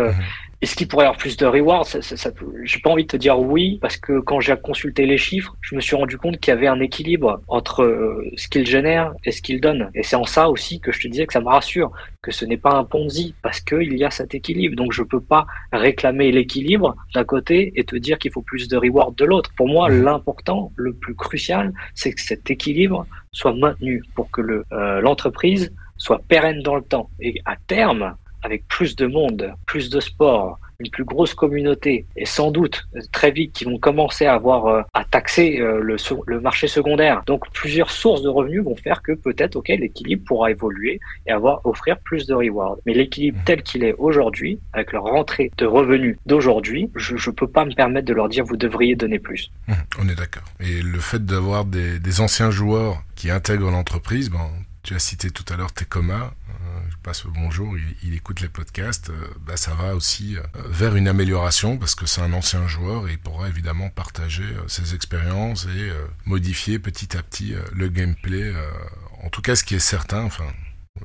S3: Mmh. Est-ce qu'il pourrait y avoir plus de rewards? Ça, ça, ça J'ai pas envie de te dire oui, parce que quand j'ai consulté les chiffres, je me suis rendu compte qu'il y avait un équilibre entre euh, ce qu'il génère et ce qu'il donne. Et c'est en ça aussi que je te disais que ça me rassure, que ce n'est pas un Ponzi, parce qu'il y a cet équilibre. Donc je peux pas réclamer l'équilibre d'un côté et te dire qu'il faut plus de rewards de l'autre. Pour moi, l'important, le plus crucial, c'est que cet équilibre soit maintenu pour que l'entreprise le, euh, soit pérenne dans le temps. Et à terme, avec plus de monde, plus de sport, une plus grosse communauté et sans doute très vite qui vont commencer à avoir euh, à taxer euh, le, marché secondaire. Donc plusieurs sources de revenus vont faire que peut-être ok l'équilibre pourra évoluer et avoir offrir plus de rewards. Mais l'équilibre tel qu'il est aujourd'hui, avec leur rentrée de revenus d'aujourd'hui, je ne peux pas me permettre de leur dire vous devriez donner plus.
S2: Mmh, on est d'accord. Et le fait d'avoir des, des, anciens joueurs qui intègrent l'entreprise, bon, tu as cité tout à l'heure Tecoma, passe le bonjour, il, écoute les podcasts, euh, bah, ça va aussi euh, vers une amélioration parce que c'est un ancien joueur et il pourra évidemment partager euh, ses expériences et modifier petit à petit le gameplay. en tout cas, ce qui est certain, enfin,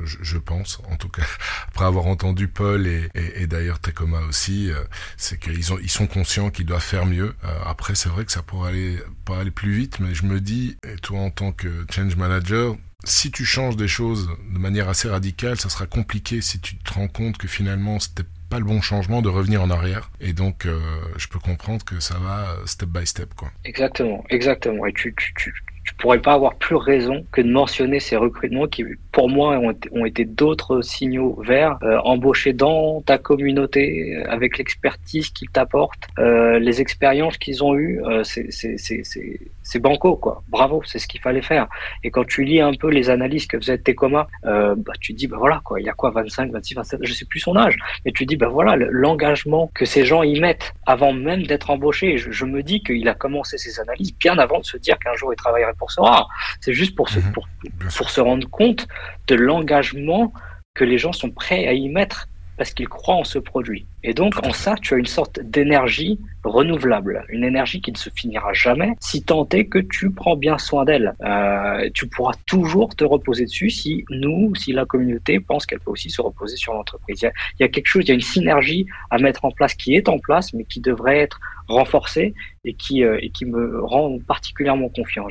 S2: je, pense, en tout cas, après avoir entendu Paul et, d'ailleurs Tecoma aussi, c'est qu'ils ils sont conscients qu'ils doivent faire mieux. Après, c'est vrai que ça pourrait aller, pas aller plus vite, mais je me dis, et toi en tant que change manager, si tu changes des choses de manière assez radicale, ça sera compliqué si tu te rends compte que finalement c'était pas le bon changement de revenir en arrière. Et donc, euh, je peux comprendre que ça va step by step, quoi.
S3: Exactement, exactement. Et tu, tu, tu, tu pourrais pas avoir plus raison que de mentionner ces recrutements qui, pour moi, ont été, d'autres signaux verts, euh, embauchés dans ta communauté, euh, avec l'expertise qu'ils t'apportent, euh, les expériences qu'ils ont eues, euh, c'est banco, quoi. Bravo, c'est ce qu'il fallait faire. Et quand tu lis un peu les analyses que faisait Tecoma, euh, bah, tu dis, bah voilà, quoi, il y a quoi, 25, 26, 27, je sais plus son âge, mais tu dis, bah voilà, l'engagement que ces gens y mettent avant même d'être embauchés. Je, je me dis qu'il a commencé ses analyses bien avant de se dire qu'un jour il travaillerait pour Sora. C'est juste pour se, mhm. pour, pour se rendre compte de l'engagement que les gens sont prêts à y mettre parce qu'ils croient en ce produit. Et donc, en ça, tu as une sorte d'énergie renouvelable, une énergie qui ne se finira jamais, si tant est que tu prends bien soin d'elle. Euh, tu pourras toujours te reposer dessus si nous, si la communauté pense qu'elle peut aussi se reposer sur l'entreprise. Il, il y, a, quelque chose, il y a une synergie à mettre en place qui est en place, mais qui devrait être renforcée et qui, euh, et qui me rend particulièrement confiant.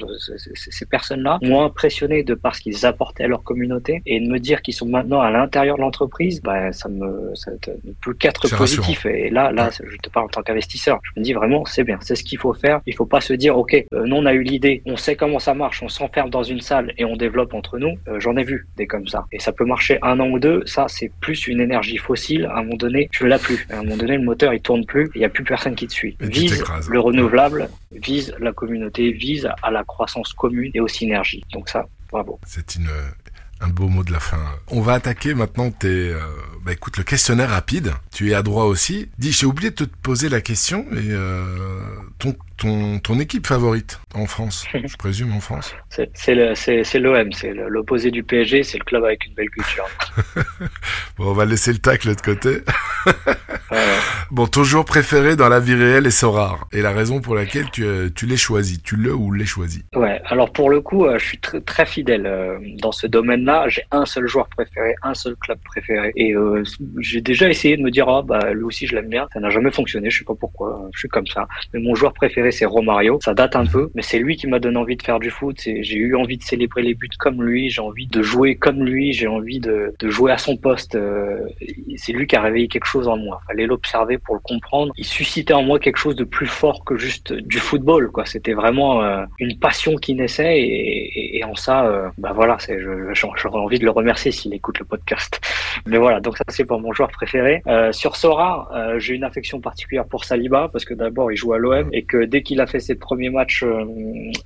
S3: Ces personnes-là m'ont impressionné de par ce qu'ils apportaient à leur communauté et de me dire qu'ils sont maintenant à l'intérieur de l'entreprise, bah, ça me ça ne peut qu'être positif. Et là, là, je te parle en tant qu'investisseur. Je me dis vraiment, c'est bien, c'est ce qu'il faut faire. Il faut pas se dire, ok, euh, nous on a eu l'idée, on sait comment ça marche, on s'enferme dans une salle et on développe entre nous. Euh, j'en ai vu des comme ça. Et ça peut marcher un an ou deux. Ça, c'est plus une énergie fossile. À un moment donné, tu l'as plus. À un moment donné, le moteur il tourne plus. Il y a plus personne qui te suit. vise le renouvelable, vise la communauté, vise à la croissance commune et aux synergies. Donc ça, bravo.
S2: C'est une un beau mot de la fin. On va attaquer maintenant tes, euh, bah écoute, le questionnaire rapide. Tu es à droit aussi. Dis, j'ai oublié de te poser la question, mais euh, ton, ton, ton équipe favorite en France, je présume en France
S3: C'est l'OM, c'est l'opposé du PSG, c'est le club avec une belle culture.
S2: bon, on va laisser le tacle de côté. Bon, ton joueur préféré dans la vie réelle est Sorare. Et la raison pour laquelle tu, euh, tu l'es choisi, tu le ou l'es choisi
S3: Ouais, alors pour le coup, euh, je suis très, très fidèle euh, dans ce domaine-là. J'ai un seul joueur préféré, un seul club préféré. Et j'ai déjà essayé de me dire, ah bah lui aussi je l'aime bien. Ça n'a jamais fonctionné, je sais pas pourquoi. Je suis comme ça. Mais mon joueur préféré c'est Romario. Ça date un peu, mais c'est lui qui m'a donné envie de faire du foot. J'ai eu envie de célébrer les buts comme lui. J'ai envie de jouer comme lui. J'ai envie de, jouer à son poste. C'est lui qui a réveillé quelque chose en moi. Fallait l'observer pour le comprendre. Il suscitait en moi quelque chose de plus fort que juste du football. Quoi, c'était vraiment euh, une passion qui naissait et, en ça, euh, bah voilà, c'est, j'aurais envie de le remercier s'il écoute le podcast. Mais voilà, donc ça c'est pour mon joueur préféré. Euh, sur Sora, euh, j'ai une affection particulière pour Saliba parce que d'abord il joue à l'OM et que dès qu'il a fait ses premiers matchs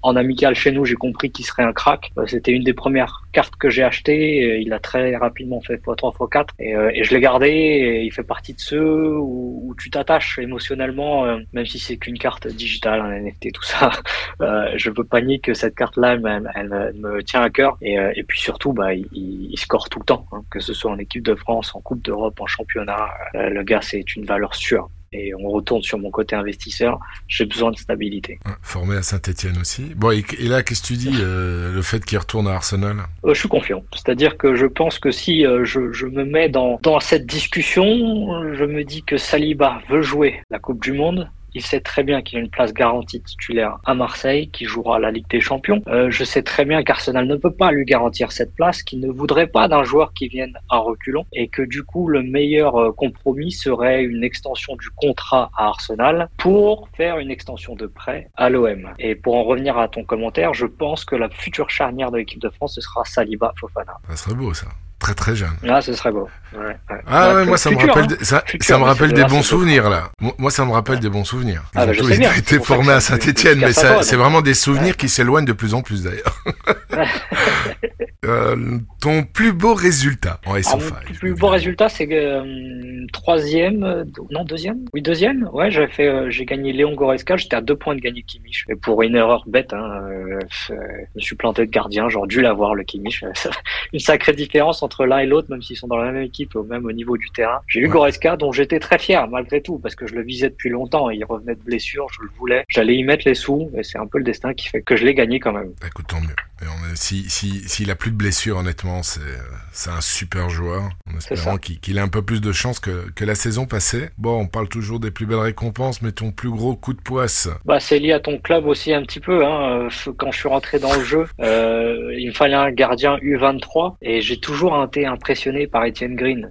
S3: en amical chez nous, j'ai compris qu'il serait un crack. c'était une des premières cartes que j'ai achetées. Il a très rapidement fait x3 x4 et, je l'ai gardé. Il fait partie de ceux où, tu t'attaches émotionnellement, euh, même si c'est qu'une carte digitale, un NFT, tout ça. Euh, je peux pas nier que cette carte-là, elle, me tient à cœur. Et, euh, puis surtout, bah, il, il, score tout le temps, hein, que ce soit en équipe de France, en Coupe d'Europe, en championnat. le gars, c'est une valeur sûre et on retourne sur mon côté investisseur, j'ai besoin de stabilité.
S2: Formé à Saint-Etienne aussi. Bon, et, là, qu'est-ce que tu dis, euh, le fait qu'il retourne à Arsenal?
S3: Euh, Je suis confiant. C'est-à-dire que je pense que si euh, je, je, me mets dans, dans cette discussion, je me dis que Saliba veut jouer la Coupe du Monde, il sait très bien qu'il a une place garantie titulaire à Marseille, qui jouera la Ligue des Champions. Euh, je sais très bien qu'Arsenal ne peut pas lui garantir cette place, qu'il ne voudrait pas d'un joueur qui vienne à reculons, et que du coup le meilleur euh, compromis serait une extension du contrat à Arsenal pour faire une extension de prêt à l'OM. Et pour en revenir à ton commentaire, je pense que la future charnière de l'équipe de France ce sera Saliba Fofana.
S2: Ça serait beau ça très très jeune.
S3: Ah, ce serait beau. Ouais,
S2: Ah ouais, moi ça me rappelle, hein. ça, ça me rappelle des bons souvenirs là. Moi ça me rappelle des bons souvenirs.
S3: Ah, bah,
S2: j'ai été formé à Saint-Étienne, mais c'est vraiment des souvenirs qui s'éloignent de plus en plus d'ailleurs. euh, ton plus beau résultat en SO5
S3: ah, Mon plus beau résultat, c'est euh, troisième, euh, non deuxième, oui deuxième? Ouais, j'ai fait, j'ai gagné Léon Goreska. J'étais à deux points de gagner Kimmich. Et pour une erreur bête, hein, je me suis planté de gardien. J'aurais dû l'avoir le Kimmich. une sacrée différence entre entre l'un et l'autre, même s'ils sont dans la même équipe, au même au niveau du terrain. J'ai eu Goreska, dont j'étais très fier malgré tout, parce que je le visais depuis longtemps. Il revenait de blessure, je le voulais. J'allais y mettre les sous, et c'est un peu le destin qui fait que je l'ai gagné quand même.
S2: Bah, écoute, tant mieux. Si s'il si, a plus de blessures, honnêtement, c'est c'est un super joueur. En espérant qu'il ait un peu plus de chance que, que la saison passée. Bon, on parle toujours des plus belles récompenses, mais ton plus gros coup de poisse.
S3: Bah, c'est lié à ton club aussi un petit peu. Hein. Quand je suis rentré dans le jeu, euh, il me fallait un gardien U23 et j'ai toujours été impressionné par Etienne Green.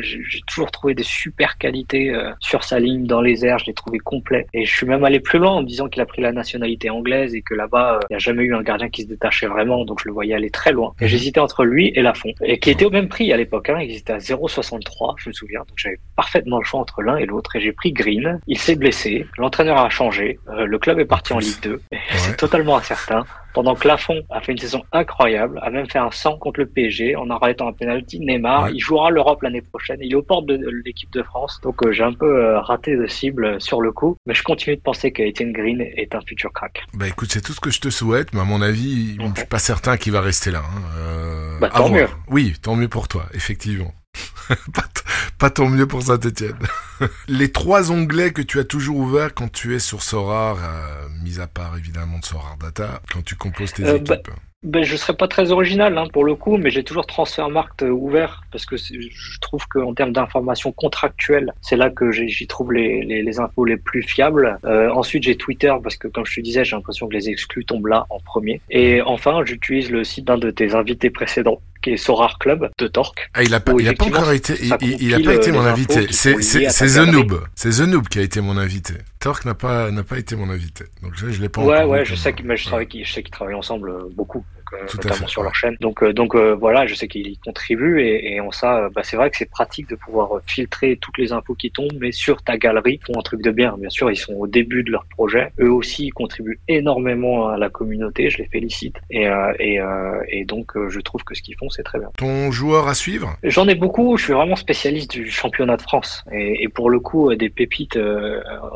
S3: J'ai toujours trouvé des super qualités euh, sur sa ligne dans les airs. Je l'ai trouvé complet et je suis même allé plus loin en me disant qu'il a pris la nationalité anglaise et que là-bas, euh, il n'y a jamais eu un gardien qui se détachait vraiment. Donc je le voyais aller très loin. Et j'hésitais entre lui et Lafont, et qui était au même prix à l'époque. Hein. Il était à 0,63, je me souviens. Donc j'avais parfaitement le choix entre l'un et l'autre et j'ai pris Green. Il s'est blessé. L'entraîneur a changé. le club est parti en Ligue 2. C'est totalement incertain. Pendant que Lafont a fait une saison incroyable, a même fait un 100 contre le PSG en arrêtant un penalty. Neymar, il jouera l'Europe l'année prochaine. Il est aux portes de l'équipe de France. Donc euh, j'ai un peu euh, raté de cible sur le coup, mais je continue de penser que Etienne Green est un futur crack.
S2: Bah écoute, c'est tout ce que je te souhaite, mais à mon avis, je suis pas certain qu'il va rester là. Hein.
S3: Euh, bah, tant mieux.
S2: Oui, tant mieux pour toi, effectivement. pas, tant mieux pour Saint-Etienne. les trois onglets que tu as toujours ouverts quand tu es sur Sorar, euh, mis à part évidemment de Sorar Data, quand tu composes tes euh, bah, équipes
S3: ben, je serais pas très original hein, pour le coup, mais j'ai toujours Transfermarkt euh, ouvert parce que je trouve qu'en termes d'informations contractuelles, c'est là que j'y trouve les, les, les, infos les plus fiables. Euh, ensuite, j'ai Twitter parce que, comme je te disais, j'ai l'impression que les exclus tombent là en premier. Et enfin, j'utilise le site d'un de tes invités précédents, qui est Sorar Club de Torque.
S2: Ah, il a pas, il a pas encore été, il, il, a pas été mon invité. C'est The Noob. C'est The Noob qui a été mon invité. Torque n'a pas, n'a pas été mon invité. Donc je, je l'ai pas
S3: ouais. Ouais, je sais que, mais je, ouais. je sais qu'ils travaillent ensemble euh, beaucoup. Euh, notamment sur leur chaîne. Donc, euh, donc euh, voilà, je sais qu'ils y contribuent et, et en ça, bah, c'est vrai que c'est pratique de pouvoir filtrer toutes les infos qui tombent, mais sur ta galerie, font un truc de bien. Bien sûr, ils sont au début de leur projet. Eux aussi, ils contribuent énormément à la communauté. Je les félicite et, et, et donc je trouve que ce qu'ils font, c'est très bien.
S2: Ton joueur à suivre?
S3: J'en ai beaucoup. Je suis vraiment spécialiste du championnat de France et, et pour le coup, des pépites,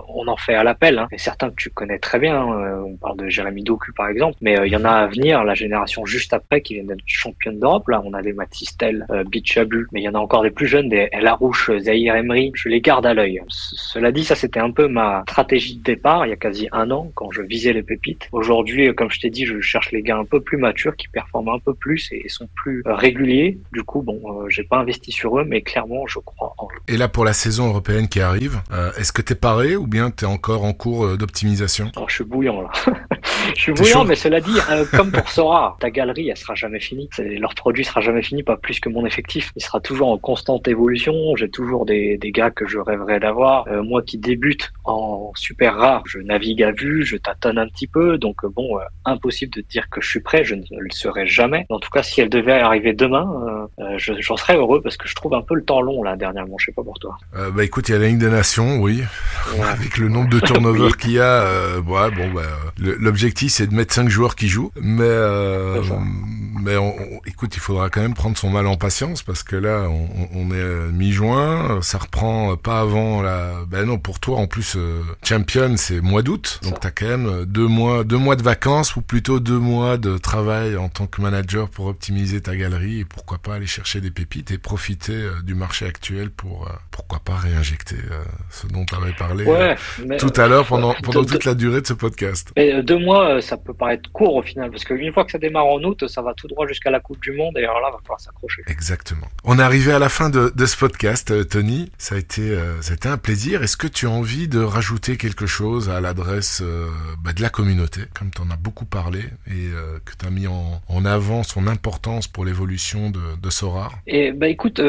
S3: on en fait à l'appel. Hein. Et certains que tu connais très bien. on parle de Jérémy Doku par exemple, mais il y en a à venir. La génération juste après qui viennent d'être championne d'Europe. Là, on a des Matistel, euh, Bichabu, mais il y en a encore des plus jeunes, des Larouche, Zahir Emery. Je les garde à l'œil. Cela dit, ça c'était un peu ma stratégie de départ il y a quasi un an quand je visais les pépites. Aujourd'hui, euh, comme je t'ai dit, je cherche les gars un peu plus matures qui performent un peu plus et sont plus euh, réguliers. Du coup, bon, euh, j'ai pas investi sur eux, mais clairement, je crois en eux.
S2: Et là, pour la saison européenne qui arrive, est-ce que t'es paré ou bien t'es encore en cours d'optimisation?
S3: Je suis bouillant là. je suis bouillant, mais cela dit, comme pour Sora, ta galerie, elle sera jamais finie. Leur produit sera jamais fini, pas plus que mon effectif. Il sera toujours en constante évolution. J'ai toujours des, des gars que je rêverais d'avoir. Euh, moi qui débute en super rare, je navigue à vue, je tâtonne un petit peu. Donc euh, bon, euh, impossible de dire que je suis prêt. Je ne le serai jamais. En tout cas, si elle devait arriver demain, j'en serais heureux parce que je trouve un peu le temps long là dernièrement. Je sais pas pour toi.
S2: bah écoute, il y a la Ligue des Nations, oui. Avec le nombre de turnovers qu'il y a, ouais, bon, bah, l'objectif c'est de mettre cinq joueurs qui jouent, mais mais on, écoute, il faudra quand même prendre son mal en patience parce que là, on, on est mi-juin, ça reprend pas avant la. Ben non, pour toi en plus, euh, champion c'est mois d'août, donc t'as quand même deux mois, deux mois de vacances ou plutôt deux mois de travail en tant que manager pour optimiser ta galerie et pourquoi pas aller chercher des pépites et profiter euh, du marché actuel pour euh, pourquoi pas réinjecter ce dont tu avais parlé tout à l'heure pendant pendant toute la durée de ce podcast.
S3: Mais deux mois, ça peut paraître court au final parce qu'une fois que ça démarre en août, ça va tout droit jusqu'à la Coupe du Monde et alors là, va falloir s'accrocher.
S2: Exactement. On est arrivé à la fin de, de ce podcast, euh, Tony. Ça a été, euh, ça a été un plaisir. Est-ce que tu as envie de rajouter quelque chose à l'adresse euh, bah, de la communauté, comme tu en as beaucoup parlé et que tu as mis en, en, avant son importance pour l'évolution de, de Sora?
S3: Et bah écoute,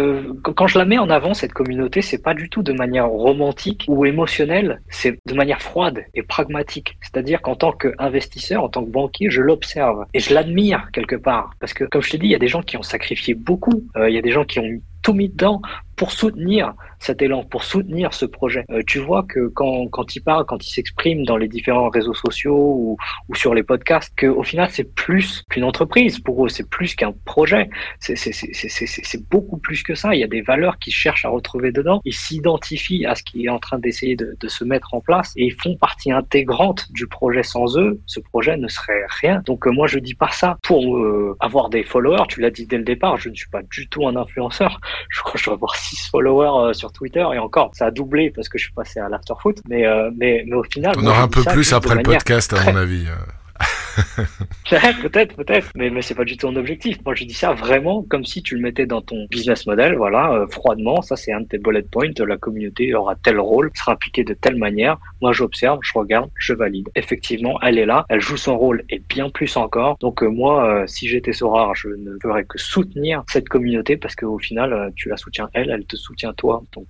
S3: quand je la mets en avant cette communauté, c'est pas du tout de manière romantique ou émotionnelle, c'est de manière froide et pragmatique. C'est-à-dire qu'en tant qu'investisseur, en tant que banquier, je l'observe et je l'admire quelque part. Parce que, comme je te dis, il y a des gens qui ont sacrifié beaucoup. Euh, il y a des gens qui ont tout mis dedans pour soutenir cet élan, pour soutenir ce projet. Euh, tu vois que quand, quand il parle, quand il s'exprime dans les différents réseaux sociaux ou, ou sur les podcasts, qu'au final, c'est plus qu'une entreprise pour eux, c'est plus qu'un projet, c'est beaucoup plus que ça. Il y a des valeurs qu'ils cherchent à retrouver dedans, ils s'identifient à ce qui est en train d'essayer de, de, se mettre en place et ils font partie intégrante du projet. Sans eux, ce projet ne serait rien. Donc euh, moi, je dis pas ça pour euh, avoir des followers, tu l'as dit dès le départ, je ne suis pas du tout un influenceur, je crois que je dois avoir 6 followers sur Twitter et encore, ça a doublé parce que je suis passé à l'afterfoot. Mais, euh, mais, mais au final.
S2: On aura un peu plus après le podcast, à mon avis.
S3: Peut-être, peut-être, mais, mais c'est pas du tout un objectif. Moi, je dis ça vraiment comme si tu le mettais dans ton business model, voilà, euh, froidement. Ça, c'est un de tes bullet points. La communauté aura tel rôle, sera impliquée de telle manière. Moi, j'observe, je regarde, je valide. Effectivement, elle est là, elle joue son rôle et bien plus encore. Donc, euh, moi, euh, si j'étais rare, je ne ferais que soutenir cette communauté parce qu'au final, tu la soutiens elle, elle te soutient toi. Donc,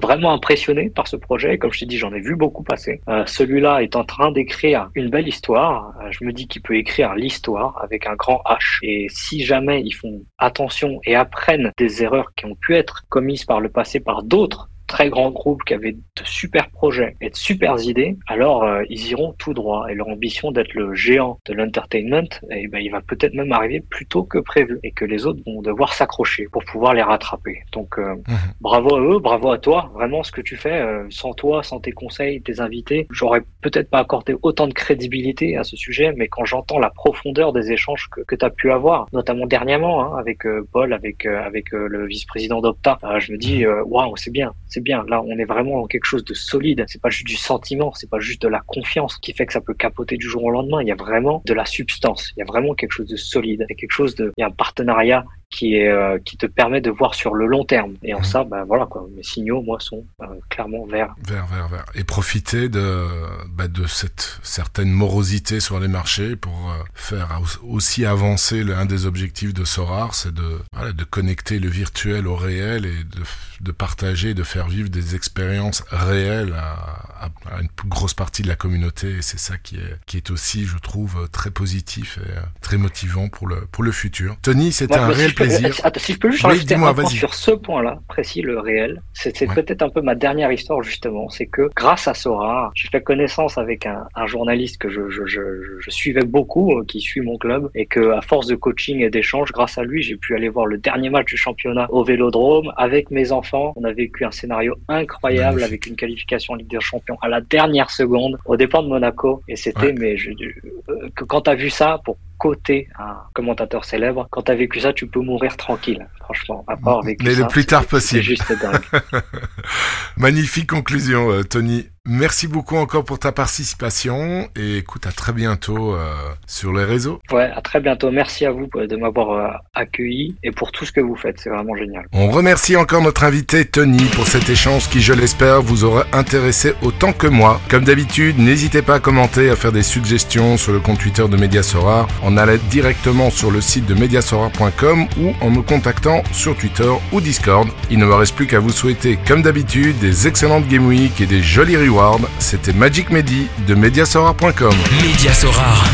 S3: vraiment impressionné par ce projet. comme je t'ai dit, j'en ai vu beaucoup passer. Celui-là est en train d'écrire une belle histoire je me dis qu'il peut écrire l'histoire avec un grand H. Et si jamais ils font attention et apprennent des erreurs qui ont pu être commises par le passé par d'autres très grands groupes qui avaient de super projets et de super idées, alors euh, ils iront tout droit. Et leur ambition d'être le géant de l'entertainment, eh ben, il va peut-être même arriver plus tôt que prévu et que les autres vont devoir s'accrocher pour pouvoir les rattraper. Donc euh, mhm. bravo à eux, bravo à toi. Vraiment ce que tu fais, euh, sans toi, sans tes conseils, tes invités, j'aurais peut-être pas accordé autant de crédibilité à ce sujet, mais quand j'entends la profondeur des échanges que, que tu as pu avoir, notamment dernièrement hein, avec Paul, avec, avec le vice-président d'Opta, je me dis, waouh, c'est bien c'est bien. Là, on est vraiment dans quelque chose de solide. C'est pas juste du sentiment, c'est pas juste de la confiance qui fait que ça peut capoter du jour au lendemain. Il y a vraiment de la substance. Il y a vraiment quelque chose de solide. Quelque chose de, il y a un partenariat qui est euh, qui te permet de voir sur le long terme. Et en mmh. ça, ben voilà quoi. Mes signaux, moi, sont euh, clairement verts.
S2: Vert, vert, vert. Et profiter de bah, de cette certaine morosité sur les marchés pour euh, faire aussi avancer un des objectifs de Sorar, c'est de voilà, de connecter le virtuel au réel et de de partager, de faire vivre des expériences réelles à, à, une grosse partie de la communauté. Et c'est ça qui est qui est aussi, je trouve, très positif et très motivant pour le pour le futur. Tony, c'était un réel
S3: si je peux juste rajouter un point sur ce point-là, précis, le réel, c'est peut-être un peu ma dernière histoire justement. C'est que grâce à Sora, j'ai fait connaissance avec un, un journaliste que je, je, je, je, suivais beaucoup, euh, qui suit mon club, et que à force de coaching et d'échanges, grâce à lui, j'ai pu aller voir le dernier match du championnat au Vélodrome avec mes enfants. On a vécu un scénario incroyable avec une qualification en Ligue des Champions à la dernière seconde, au départ de Monaco, et c'était mais je, euh, que quand t'as vu ça, pour côté un commentateur célèbre. Quand tu as vécu ça, tu peux mourir tranquille, franchement. À part
S2: vécu Mais le plus tard possible.
S3: C'est juste dingue.
S2: Magnifique conclusion, euh, Tony. Merci beaucoup encore pour ta participation et écoute à très bientôt euh, sur les réseaux.
S3: Ouais, à très bientôt. Merci à vous de m'avoir euh, accueilli et pour tout ce que vous faites. C'est vraiment génial.
S2: On remercie encore notre invité Tony pour cet échange qui, je l'espère, vous aura intéressé autant que moi. Comme d'habitude, n'hésitez pas à commenter, à faire des suggestions sur le compte Twitter de Mediasora, en allant directement sur le site de mediasora.com ou en me contactant sur Twitter ou Discord. Il ne me reste plus qu'à vous souhaiter, comme d'habitude, des excellentes Game Week et des jolis rewards c'était Magic Medi de Mediasorar.com.
S1: Mediasorar,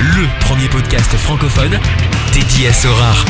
S1: le premier podcast francophone dédié à Sorar.